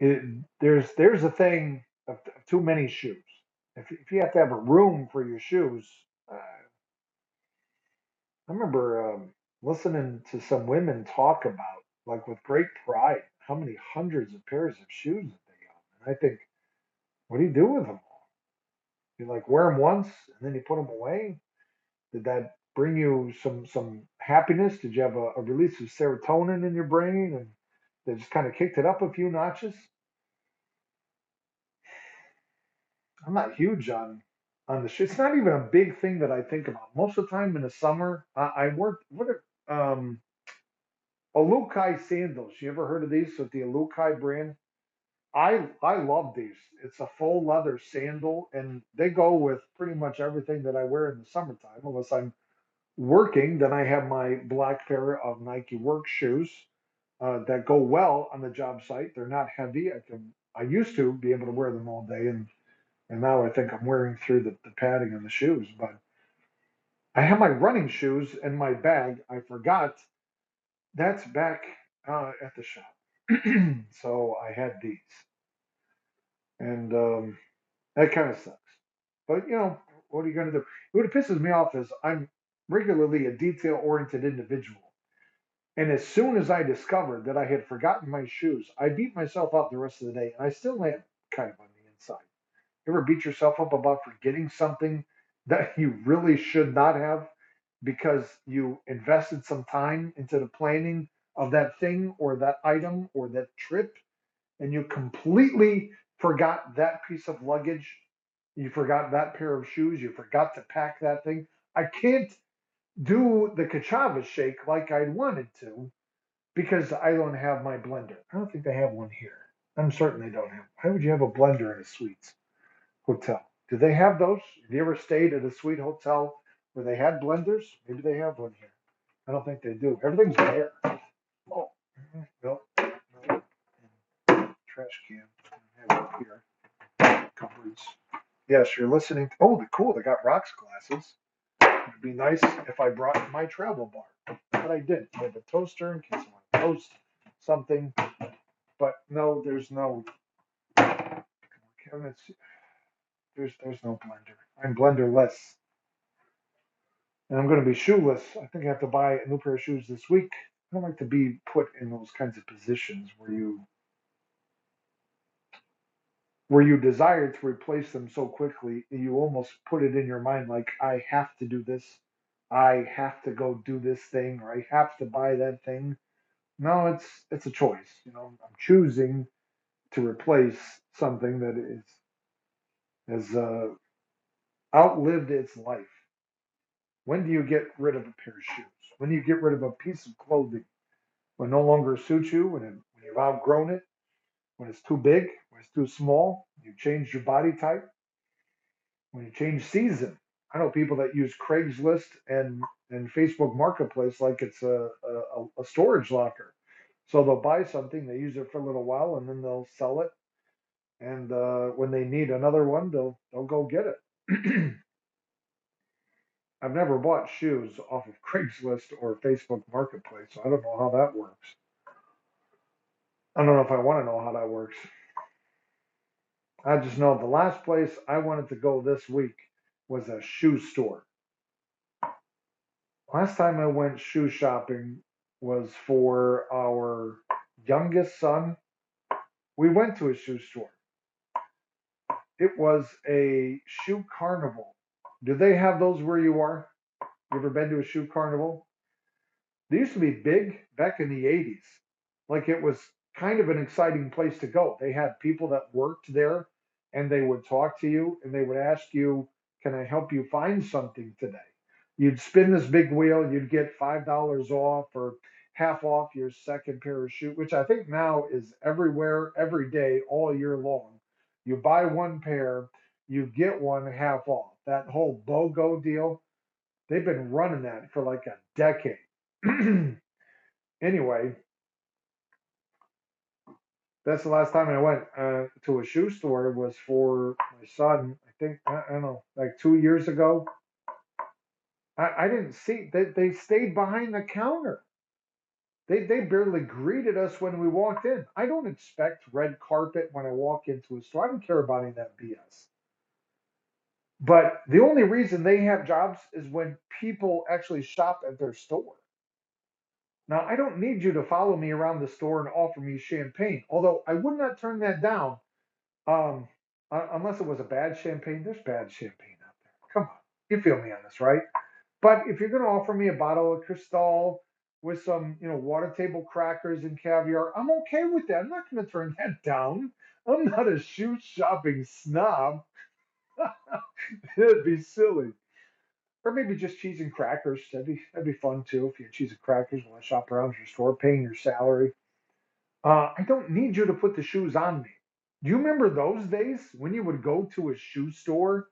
It, there's there's a thing of, of too many shoes. If, if you have to have a room for your shoes, uh, I remember um, listening to some women talk about, like with great pride, how many hundreds of pairs of shoes that they own. And I think, what do you do with them all? You like wear them once and then you put them away? Did that bring you some some happiness? Did you have a, a release of serotonin in your brain and they just kind of kicked it up a few notches? I'm not huge on on the shoes. It's not even a big thing that I think about. Most of the time in the summer, I, I work. What are um OluKai sandals? You ever heard of these with the OluKai brand? I I love these. It's a full leather sandal, and they go with pretty much everything that I wear in the summertime, unless I'm working. Then I have my black pair of Nike work shoes uh, that go well on the job site. They're not heavy. I can I used to be able to wear them all day, and and now I think I'm wearing through the, the padding on the shoes. But I have my running shoes in my bag. I forgot that's back uh, at the shop. so I had these, and um, that kind of sucks. But you know, what are you going to do? What pisses me off is I'm regularly a detail oriented individual. And as soon as I discovered that I had forgotten my shoes, I beat myself up the rest of the day, and I still am kind of on the inside. Ever beat yourself up about forgetting something that you really should not have because you invested some time into the planning of that thing or that item or that trip and you completely forgot that piece of luggage? You forgot that pair of shoes, you forgot to pack that thing. I can't do the Ka'Chava shake like I wanted to because I don't have my blender. I don't think they have one here. I'm certain they don't have. Why would you have a blender in a suites hotel? Do they have those? Have you ever stayed at a suite hotel where they had blenders? Maybe they have one here. I don't think they do. Everything's there. Oh, no, no. Trash can. I have it here. Cupboards. Yes, you're listening. Oh, the cool. They got rocks glasses. It'd be nice if I brought my travel bar, but I didn't. I have a toaster in case I want to toast something. But no, there's no cabinets. There's there's no blender. I'm blenderless, and I'm going to be shoeless. I think I have to buy a new pair of shoes this week. I don't like to be put in those kinds of positions where you where you desire to replace them so quickly, you almost put it in your mind like I have to do this, I have to go do this thing, or I have to buy that thing. No, it's it's a choice. You know, I'm choosing to replace something that is has uh, outlived its life. When do you get rid of a pair of shoes? When do you get rid of a piece of clothing when no longer suits you, when, it, when you've outgrown it, when it's too big, when it's too small, you change your body type, when you change season. I know people that use Craigslist and, and Facebook Marketplace like it's a, a, a storage locker. So they'll buy something, they use it for a little while, and then they'll sell it. And uh, when they need another one, they'll they'll go get it. I've never bought shoes off of Craigslist or Facebook Marketplace, so I don't know how that works. I don't know if I want to know how that works. I just know the last place I wanted to go this week was a shoe store. Last time I went shoe shopping was for our youngest son. We went to a shoe store. It was a shoe carnival. Do they have those where you are? You ever been to a shoe carnival? They used to be big back in the 80s. Like it was kind of an exciting place to go. They had people that worked there and they would talk to you and they would ask you, Can I help you find something today? You'd spin this big wheel, you'd get $5 off or half off your second pair of shoes, which I think now is everywhere, every day, all year long. You buy one pair, you get one half off. That whole BOGO deal, they've been running that for like a decade. anyway, that's the last time I went uh, to a shoe store was for my son. I think I, I don't know, like two years ago. I, I didn't see they they stayed behind the counter. They they barely greeted us when we walked in. I don't expect red carpet when I walk into a store. I don't care about any of that BS. But the only reason they have jobs is when people actually shop at their store. Now, I don't need you to follow me around the store and offer me champagne, although I would not turn that down um, uh, unless it was a bad champagne. There's bad champagne out there. Come on, you feel me on this, right? But if you're going to offer me a bottle of Cristal with some, you know, water table crackers and caviar, I'm okay with that. I'm not going to turn that down. I'm not a shoe shopping snob. It'd be silly. Or maybe just cheese and crackers. That'd be that'd be fun too. If you had cheese and crackers while I shop around your store, paying your salary. Uh, I don't need you to put the shoes on me. Do you remember those days when you would go to a shoe store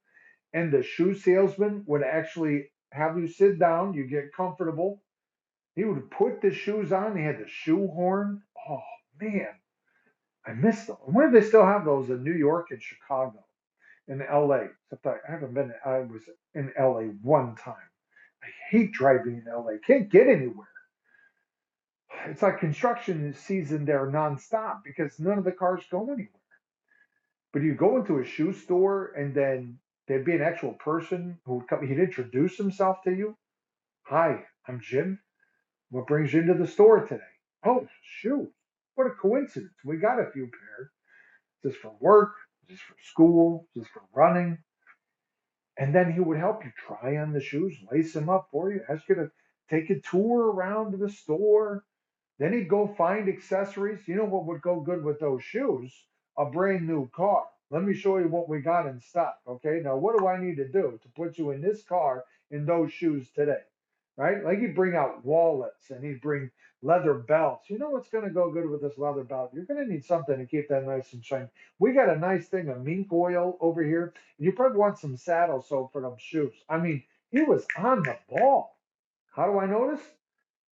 and the shoe salesman would actually have you sit down, you get comfortable. He would put the shoes on. He had the shoe horn. Oh man, I miss them. Wonder if they still have those in New York and Chicago in LA. Except I haven't been. I was in LA one time. I hate driving in LA. Can't get anywhere. It's like construction season there nonstop because none of the cars go anywhere. But you go into a shoe store and then there'd be an actual person who would come. He'd introduce himself to you. Hi, I'm Jim. What brings you into the store today? Oh, shoes. What a coincidence. We got a few pairs. Just for work, just for school, just for running. And then he would help you try on the shoes, lace them up for you, ask you to take a tour around the store. Then he'd go find accessories. You know what would go good with those shoes? A brand new car. Let me show you what we got in stock. Okay, now what do I need to do to put you in this car in those shoes today? Right? Like he'd bring out wallets and he'd bring leather belts. You know what's going to go good with this leather belt? You're going to need something to keep that nice and shiny. We got a nice thing of mink oil over here. You probably want some saddle soap for them shoes. I mean, he was on the ball. How do I notice?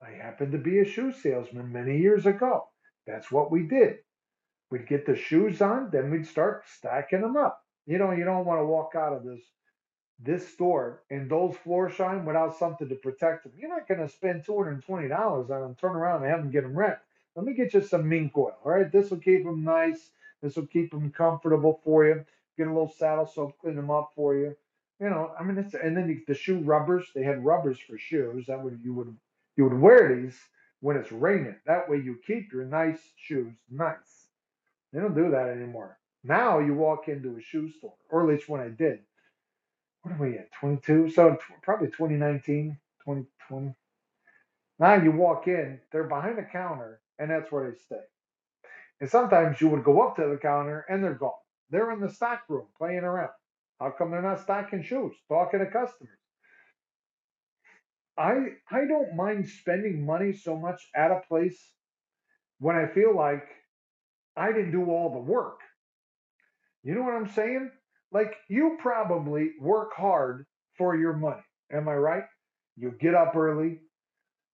I happened to be a shoe salesman many years ago. That's what we did. We'd get the shoes on, then we'd start stacking them up. You know, you don't want to walk out of this this store and those floor shine without something to protect them. You're not going to spend $220 on them, turn around and have them get them wrecked. Let me get you some mink oil. All right, this will keep them nice. This will keep them comfortable for you. Get a little saddle soap, clean them up for you. You know, I mean, it's and then the, the shoe rubbers. They had rubbers for shoes. That would you would you would wear these when it's raining. That way you keep your nice shoes nice. They don't do that anymore. Now you walk into a shoe store, or at least when I did what are we at 22 so probably 2019 2020 now you walk in they're behind the counter and that's where they stay. And sometimes you would go up to the counter and they're gone. They're in the stock room playing around. How come they're not stocking shoes talking to customers? I i don't mind spending money so much at a place when i feel like i didn't do all the work. You know what I'm saying? Like you probably work hard for your money. Am I right? You get up early,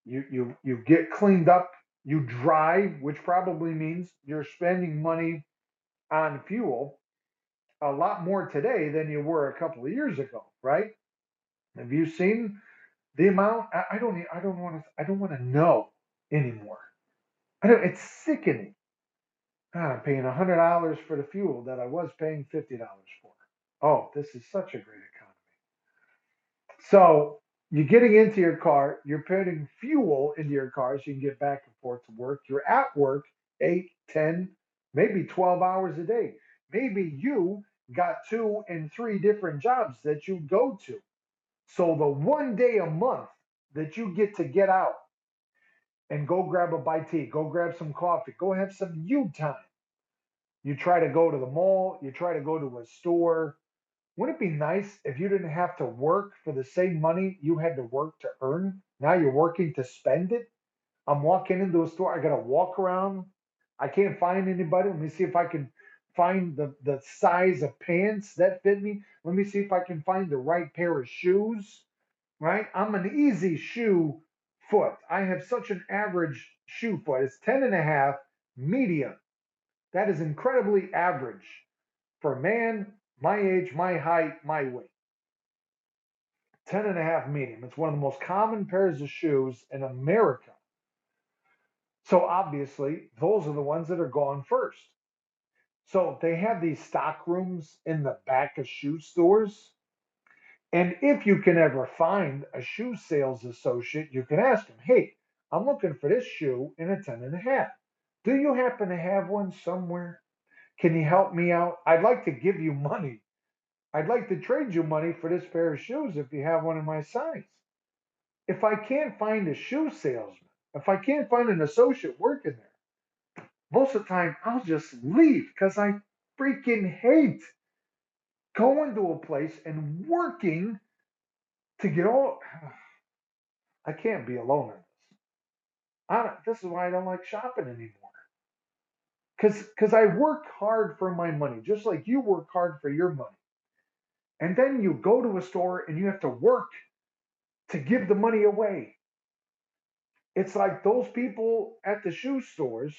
you you you get cleaned up, you drive, which probably means you're spending money on fuel a lot more today than you were a couple of years ago, right? Have you seen the amount? I, I don't I don't want to I don't want to know anymore. I don't it's sickening. God, I'm paying $100 for the fuel that I was paying $50 for. Oh, this is such a great economy. So you're getting into your car, you're putting fuel into your car so you can get back and forth to work. You're at work eight, ten, maybe 12 hours a day. Maybe you got two and three different jobs that you go to. So the one day a month that you get to get out and go grab a bite to eat, go grab some coffee, go have some you time You try to go to the mall, you try to go to a store. Wouldn't it be nice if you didn't have to work for the same money you had to work to earn? Now you're working to spend it. I'm walking into a store, I gotta walk around. I can't find anybody. Let me see if I can find the, the size of pants that fit me. Let me see if I can find the right pair of shoes. Right? I'm an easy shoe foot. I have such an average shoe foot. It's 10 and a half medium. That is incredibly average for a man my age, my height, my weight. 10 and a half medium. It's one of the most common pairs of shoes in America. So obviously, those are the ones that are gone first. So they have these stock rooms in the back of shoe stores. And if you can ever find a shoe sales associate, you can ask them, hey, I'm looking for this shoe in a 10 and a half. Do you happen to have one somewhere? Can you help me out? I'd like to give you money. I'd like to trade you money for this pair of shoes if you have one in my size. If I can't find a shoe salesman, if I can't find an associate working there, most of the time I'll just leave because I freaking hate going to a place and working to get all. I can't be alone in this. I don't, this is why I don't like shopping anymore. Because because I work hard for my money, just like you work hard for your money. And then you go to a store and you have to work to give the money away. It's like those people at the shoe stores,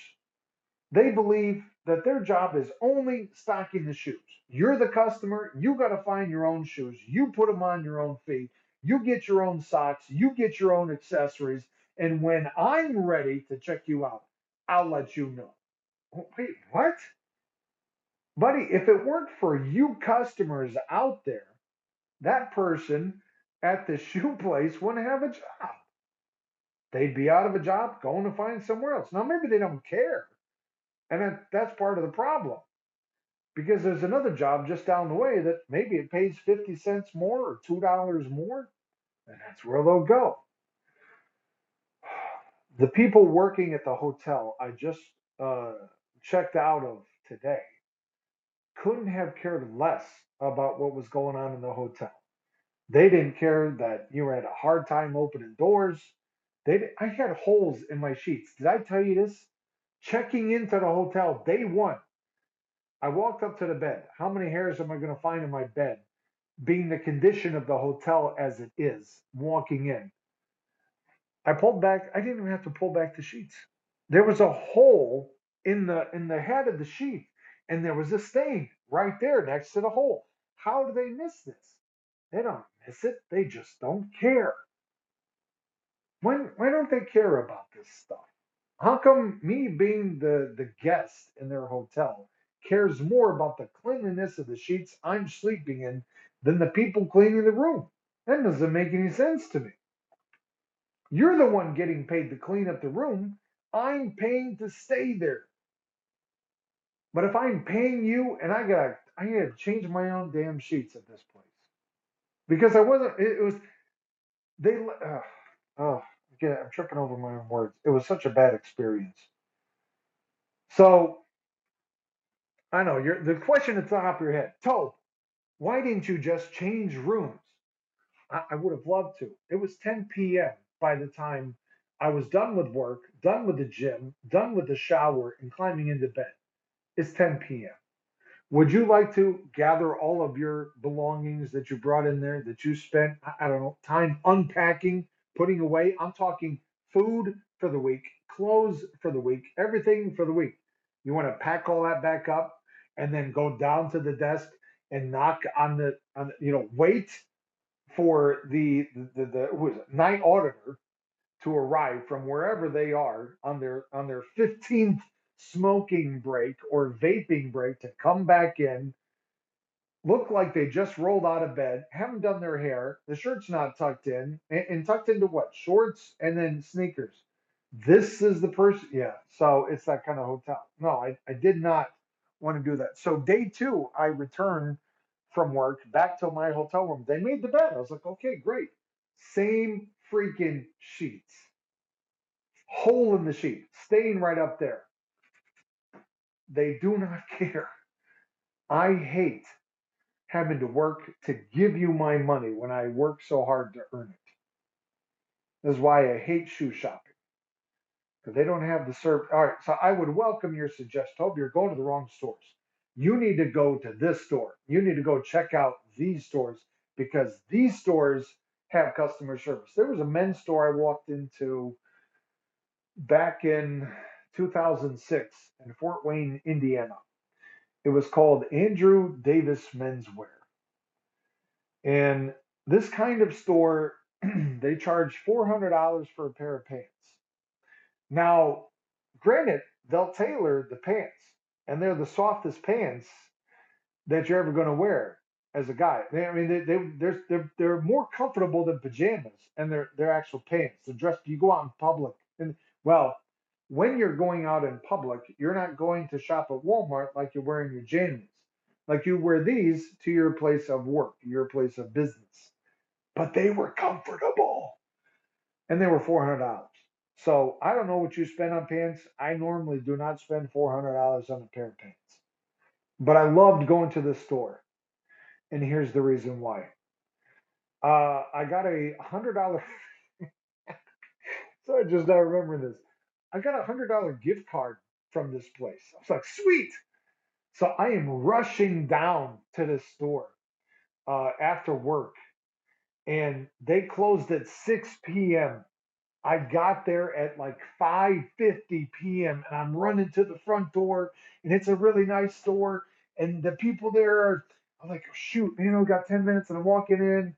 they believe that their job is only stocking the shoes. You're the customer, you got to find your own shoes, you put them on your own feet, you get your own socks, you get your own accessories, and when I'm ready to check you out, I'll let you know. Wait, what? Buddy, if it weren't for you customers out there, that person at the shoe place wouldn't have a job. They'd be out of a job, going to find somewhere else. Now, maybe they don't care. And that, that's part of the problem because there's another job just down the way that maybe it pays 50 cents more or $2 more, and that's where they'll go. The people working at the hotel I just uh, checked out of today couldn't have cared less about what was going on in the hotel. They didn't care that you had a hard time opening doors. They, I had holes in my sheets. Did I tell you this? Checking into the hotel day one, I walked up to the bed. How many hairs am I going to find in my bed? Being the condition of the hotel as it is, walking in. I pulled back. I didn't even have to pull back the sheets. There was a hole in the in the head of the sheet, and there was a stain right there next to the hole. How do they miss this? They don't miss it. They just don't care. When why don't they care about this stuff? How come me being the the guest in their hotel cares more about the cleanliness of the sheets I'm sleeping in than the people cleaning the room? That doesn't make any sense to me. You're the one getting paid to clean up the room. I'm paying to stay there. But if I'm paying you and I got I to change my own damn sheets at this place because I wasn't. It, was they. Uh, oh, again, I'm tripping over my own words. It was such a bad experience. So I know you're the question at the top of your head. Tope, why didn't you just change rooms? I, I would have loved to. It was 10 p.m. by the time I was done with work, done with the gym, done with the shower, and climbing into bed. It's 10 p.m. Would you like to gather all of your belongings that you brought in there that you spent, I don't know, time unpacking, putting away? I'm talking food for the week, clothes for the week, everything for the week. You want to pack all that back up and then go down to the desk and knock on the, on the you know, wait for the the, the, who is it, night auditor to arrive from wherever they are on their on their 15th smoking break or vaping break to come back in. Look like they just rolled out of bed haven't done their hair the shirt's not tucked in and, and tucked into what shorts and then sneakers. This is the person yeah so it's that kind of hotel. No i, I did not want to do that. So day two i returned from work back to my hotel room. They made the bed. I was like okay great. Same freaking sheets. Hole in the sheet, staying right up there. They do not care. I hate having to work to give you my money when I work so hard to earn it. This is why I hate shoe shopping because they don't have the service. All right, so I would welcome your suggestion. Hope you're going to the wrong stores. You need to go to this store. You need to go check out these stores because these stores have customer service. There was a men's store I walked into back in 2006 in Fort Wayne, Indiana. It was called Andrew Davis Menswear. And this kind of store, they charge $400 for a pair of pants. Now, granted, they'll tailor the pants, and they're the softest pants that you're ever going to wear as a guy. They, I mean, they, they, they're, they're, they're more comfortable than pajamas, and they're, they're actual pants. They're dressed, you go out in public. And, well, when you're going out in public, you're not going to shop at Walmart like you're wearing your jammies. Like you wear these to your place of work, your place of business. But they were comfortable and they were $400. So I don't know what you spend on pants. I normally do not spend $400 on a pair of pants. But I loved going to this store. And here's the reason why. Uh, I got a $100. so I just now remember this. I got a $100 gift card from this place. I was like, sweet. So I am rushing down to this store uh, after work, and they closed at 6 p.m. I got there at like 5:50 p.m. and I'm running to the front door, and it's a really nice store, and the people there are. I'm like, shoot, man, I got 10 minutes, and I'm walking in,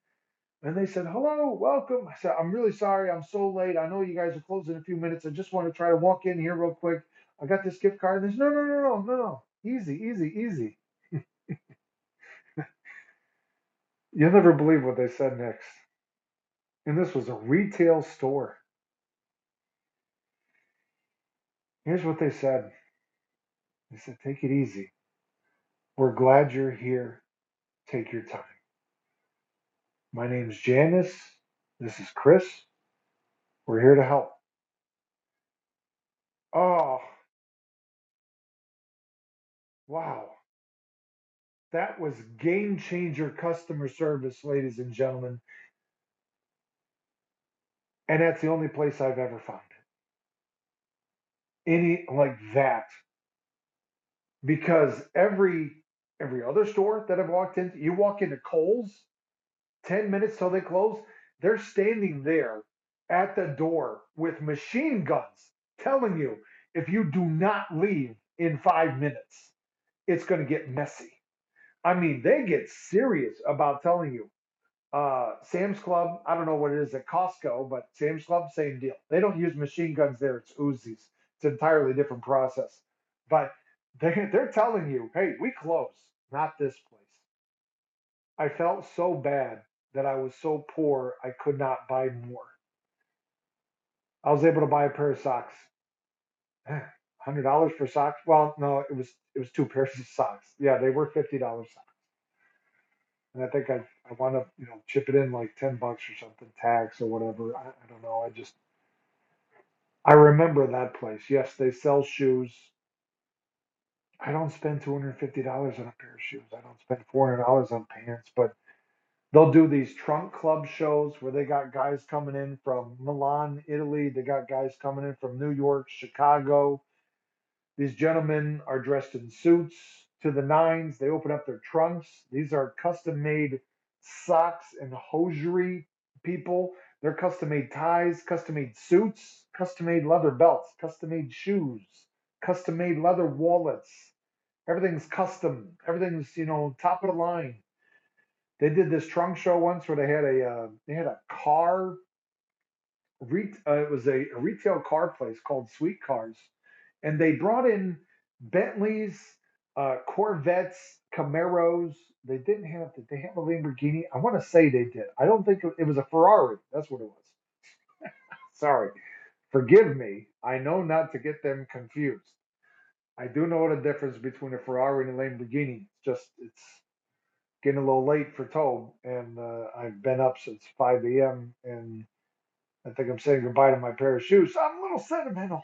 and they said, hello, welcome. I said, I'm really sorry, I'm so late. I know you guys are closing in a few minutes. I just want to try to walk in here real quick. I got this gift card. And they said, no, no, no, no, no, no, easy, easy, easy. You'll never believe what they said next. And this was a retail store. Here's what they said. They said, take it easy. We're glad you're here. Take your time. My name's Janice. This is Chris. We're here to help. Oh, wow. That was game changer customer service, ladies and gentlemen. And that's the only place I've ever found it. Any like that. Because every every other store that I've walked into, you walk into Kohl's, 10 minutes till they close, they're standing there at the door with machine guns telling you if you do not leave in five minutes, it's going to get messy. I mean, they get serious about telling you. Uh, Sam's Club, I don't know what it is at Costco, but Sam's Club, same deal. They don't use machine guns there, it's Uzis. It's an entirely different process. But they, they're telling you, hey, we close, not this place. I felt so bad that I was so poor I could not buy more. I was able to buy a pair of socks. Eh, hundred dollars for socks? Well, no, it was it was two pairs of socks. Yeah, they were fifty dollars socks. And I think I I wound up you know chip it in like ten bucks or something, tax or whatever. I, I don't know. I just I remember that place. Yes, they sell shoes. I don't spend two hundred fifty dollars on a pair of shoes. I don't spend four hundred dollars on pants, but they'll do these trunk club shows where they got guys coming in from Milan, Italy. They got guys coming in from New York, Chicago. These gentlemen are dressed in suits to the nines. They open up their trunks. These are custom made socks and hosiery people. They're custom made ties, custom made suits, custom made leather belts, custom made shoes, custom made leather wallets. Everything's custom. Everything's, you know, top of the line. They did this trunk show once where they had a uh, they had a car. Re- uh, it was a, a retail car place called Sweet Cars, and they brought in Bentleys, uh, Corvettes, Camaros. They didn't have. Did they have a Lamborghini? I want to say they did. I don't think it, it was a Ferrari. That's what it was. Sorry, forgive me. I know not to get them confused. I do know the difference between a Ferrari and a Lamborghini. It's just it's getting a little late for tow, and uh, I've been up since 5 a.m. and I think I'm saying goodbye to my pair of shoes. I'm a little sentimental.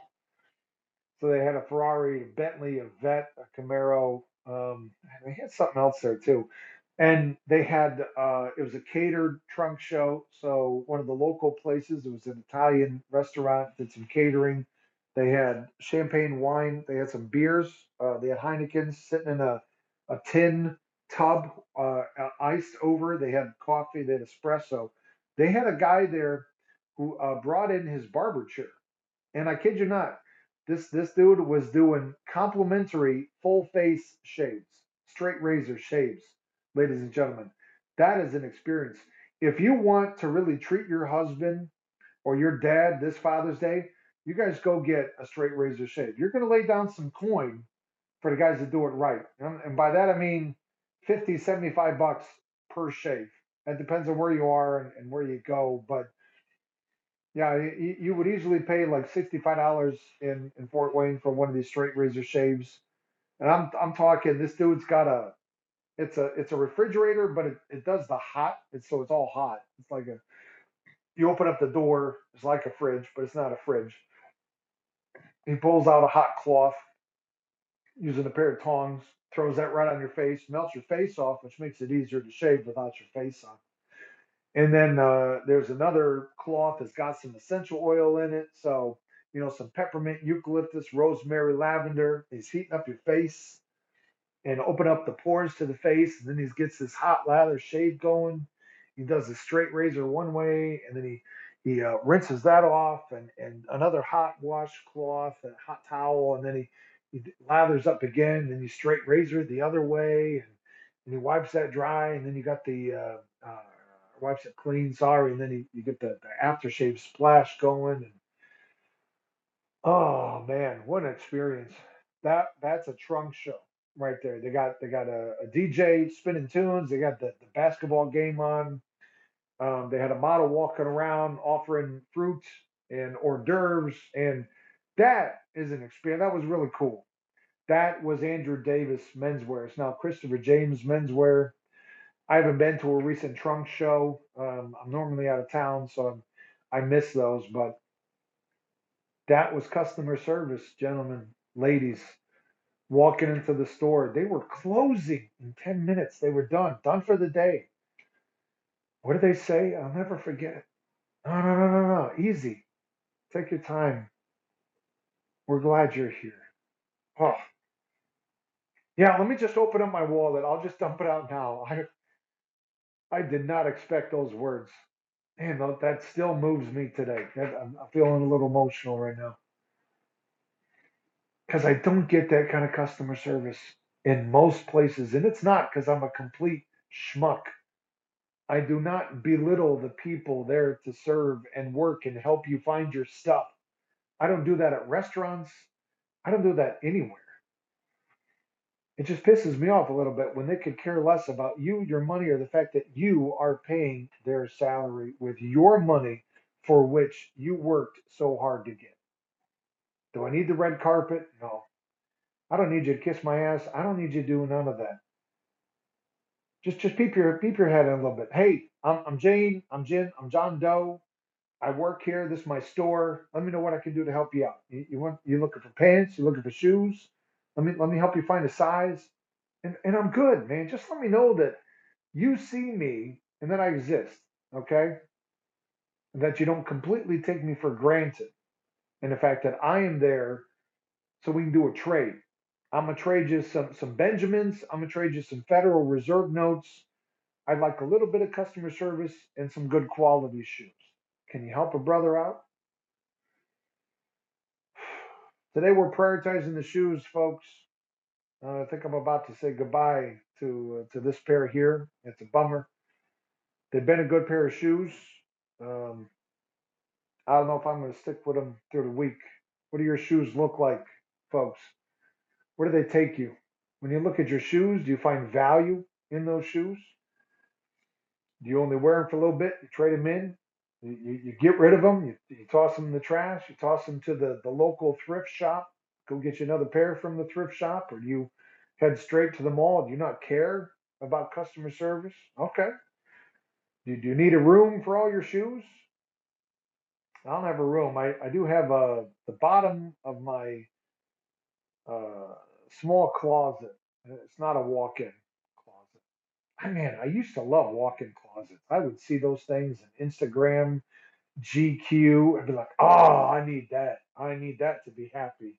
So they had a Ferrari, a Bentley, a Vet, a Camaro. Um, and they had something else there too. And they had uh, it was a catered trunk show. So one of the local places, it was an Italian restaurant, did some catering. They had champagne wine. They had some beers. Uh, they had Heineken sitting in a, a tin tub, uh, uh, iced over. They had coffee. They had espresso. They had a guy there who uh, brought in his barber chair. And I kid you not, this this dude was doing complimentary full face shaves, straight razor shaves, ladies and gentlemen. That is an experience. If you want to really treat your husband or your dad this Father's Day, you guys go get a straight razor shave. You're going to lay down some coin for the guys that do it right. And, and by that I mean 50, 75 bucks per shave. It depends on where you are and, and where you go, but yeah, you, you would easily pay like sixty-five dollars in in Fort Wayne for one of these straight razor shaves. And I'm I'm talking this dude's got a it's a it's a refrigerator, but it, it does the hot. It's so it's all hot. It's like a you open up the door, it's like a fridge, but it's not a fridge. He pulls out a hot cloth using a pair of tongs, throws that right on your face, melts your face off, which makes it easier to shave without your face on. And then uh, there's another cloth that's got some essential oil in it. So, you know, some peppermint, eucalyptus, rosemary, lavender. He's heating up your face and open up the pores to the face. And then he gets this hot lather shave going. He does a straight razor one way, and then he he uh, rinses that off, and and another hot washcloth, a hot towel, and then he he lathers up again. Then you straight razor the other way, and, and he wipes that dry, and then you got the uh, uh, wipes it clean. Sorry, and then you, you get the, the aftershave splash going, and oh man, what an experience! That that's a trunk show right there. They got they got a, a DJ spinning tunes. They got the, the basketball game on. Um, they had a model walking around offering fruit and hors d'oeuvres, and that is an experience. That was really cool. That was Andrew Davis Menswear. It's now Christopher James Menswear. I haven't been to a recent trunk show. Um, I'm normally out of town, so I'm, I miss those. But that was customer service, gentlemen, ladies. walking into the store. They were closing in 10 minutes. They were done, done for the day. What did they say? I'll never forget. No, no, no, no, no. Easy. Take your time. We're glad you're here. Oh, yeah. Let me just open up my wallet. I'll just dump it out now. I, I did not expect those words. Man, that still moves me today. I'm feeling a little emotional right now because I don't get that kind of customer service in most places. And it's not because I'm a complete schmuck. I do not belittle the people there to serve and work and help you find your stuff. I don't do that at restaurants. I don't do that anywhere. It just pisses me off a little bit when they could care less about you, your money, or the fact that you are paying their salary with your money for which you worked so hard to get. Do I need the red carpet? No. I don't need you to kiss my ass. I don't need you to do none of that. Just just peep your peep your head in a little bit. Hey, I'm I'm Jane. I'm Jen. I'm John Doe. I work here. This is my store. Let me know what I can do to help you out. You, you want you looking for pants? You looking for shoes? Let me let me help you find a size. And and I'm good, man. Just let me know that you see me and that I exist. Okay, that you don't completely take me for granted, and the fact that I am there so we can do a trade. I'm gonna trade you some some Benjamins. I'm gonna trade you some Federal Reserve notes. I'd like a little bit of customer service and some good quality shoes. Can you help a brother out? Today we're prioritizing the shoes, folks. Uh, I think I'm about to say goodbye to uh, to this pair here. It's a bummer. They've been a good pair of shoes. Um, I don't know if I'm going to stick with them through the week. What do your shoes look like, folks? Where do they take you? When you look at your shoes, do you find value in those shoes? Do you only wear them for a little bit? You trade them in. You, you, get rid of them. You, you toss them in the trash. You toss them to the, the local thrift shop. Go get you another pair from the thrift shop, or you head straight to the mall? Do you not care about customer service? Okay. Do, do you need a room for all your shoes? I don't have a room. I, I do have a the bottom of my uh, small closet. It's not a walk-in closet. I man, I used to love walk-in closets. I would see those things in Instagram, GQ, and be like, oh, I need that. I need that to be happy.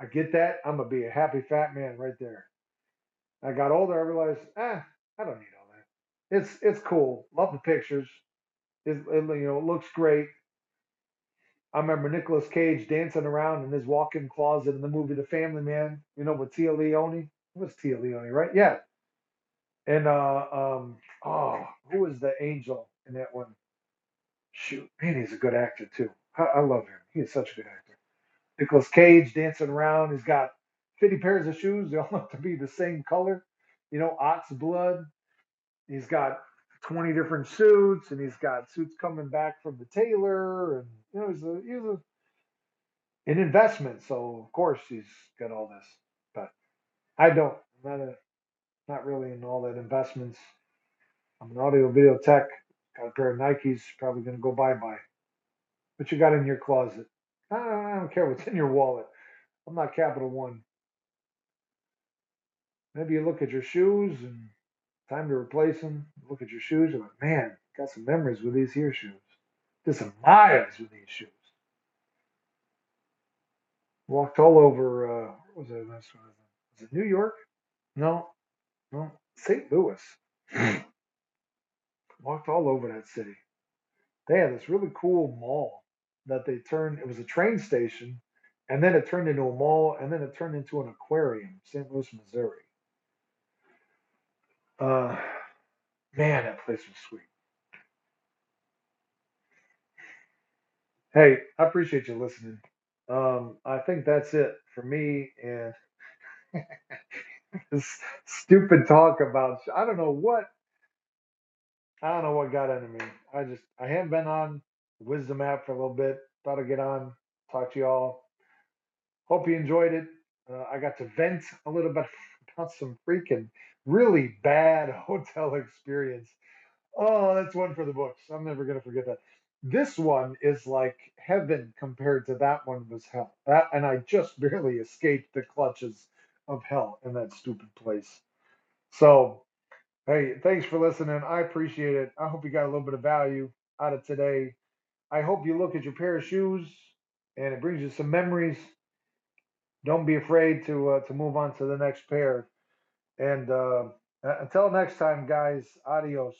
I get that. I'm gonna be a happy fat man right there. I got older. I realized, ah, I don't need all that. It's it's cool. Love the pictures. It, it you know it looks great. I remember Nicolas Cage dancing around in his walk-in closet in the movie The Family Man. You know with Téa Leoni. It was Téa Leoni, right? Yeah. And uh, um, oh, who was the angel in that one? Shoot, man, he's a good actor too. I, I love him. He is such a good actor. Nicolas Cage dancing around. He's got 50 pairs of shoes. They all have to be the same color. You know, ox blood. He's got 20 different suits, and he's got suits coming back from the tailor, and you know, he's a he's a an investment. So of course he's got all this, but I don't. I'm not a not really in all that investments. I'm an audio video tech. Got a pair of Nikes. Probably gonna go bye bye. What you got in your closet? I don't, care what's in your wallet. I'm not Capital One. Maybe you look at your shoes and time to replace them. Look at your shoes. You're like, man, got some memories with these here shoes. Did some miles with these shoes. Walked all over. Uh, what was that? Was it New York? No, no, St. Louis. Walked all over that city. They had this really cool mall that they turned. It was a train station, and then it turned into a mall, and then it turned into an aquarium. St. Louis, Missouri. Uh, man, that place was sweet. Hey, I appreciate you listening. Um, I think that's it for me and this stupid talk about I don't know what I don't know what got into me. I just I haven't been on the Wisdom app for a little bit. Thought I'd get on, talk to y'all. Hope you enjoyed it. Uh, I got to vent a little bit about some freaking really bad hotel experience. Oh, that's one for the books. I'm never gonna forget that. This one is like heaven compared to that one was hell. That, and I just barely escaped the clutches of hell in that stupid place. So, hey, thanks for listening. I appreciate it. I hope you got a little bit of value out of today. I hope you look at your pair of shoes and it brings you some memories. Don't be afraid to uh, to move on to the next pair. And uh, until next time, guys, adios.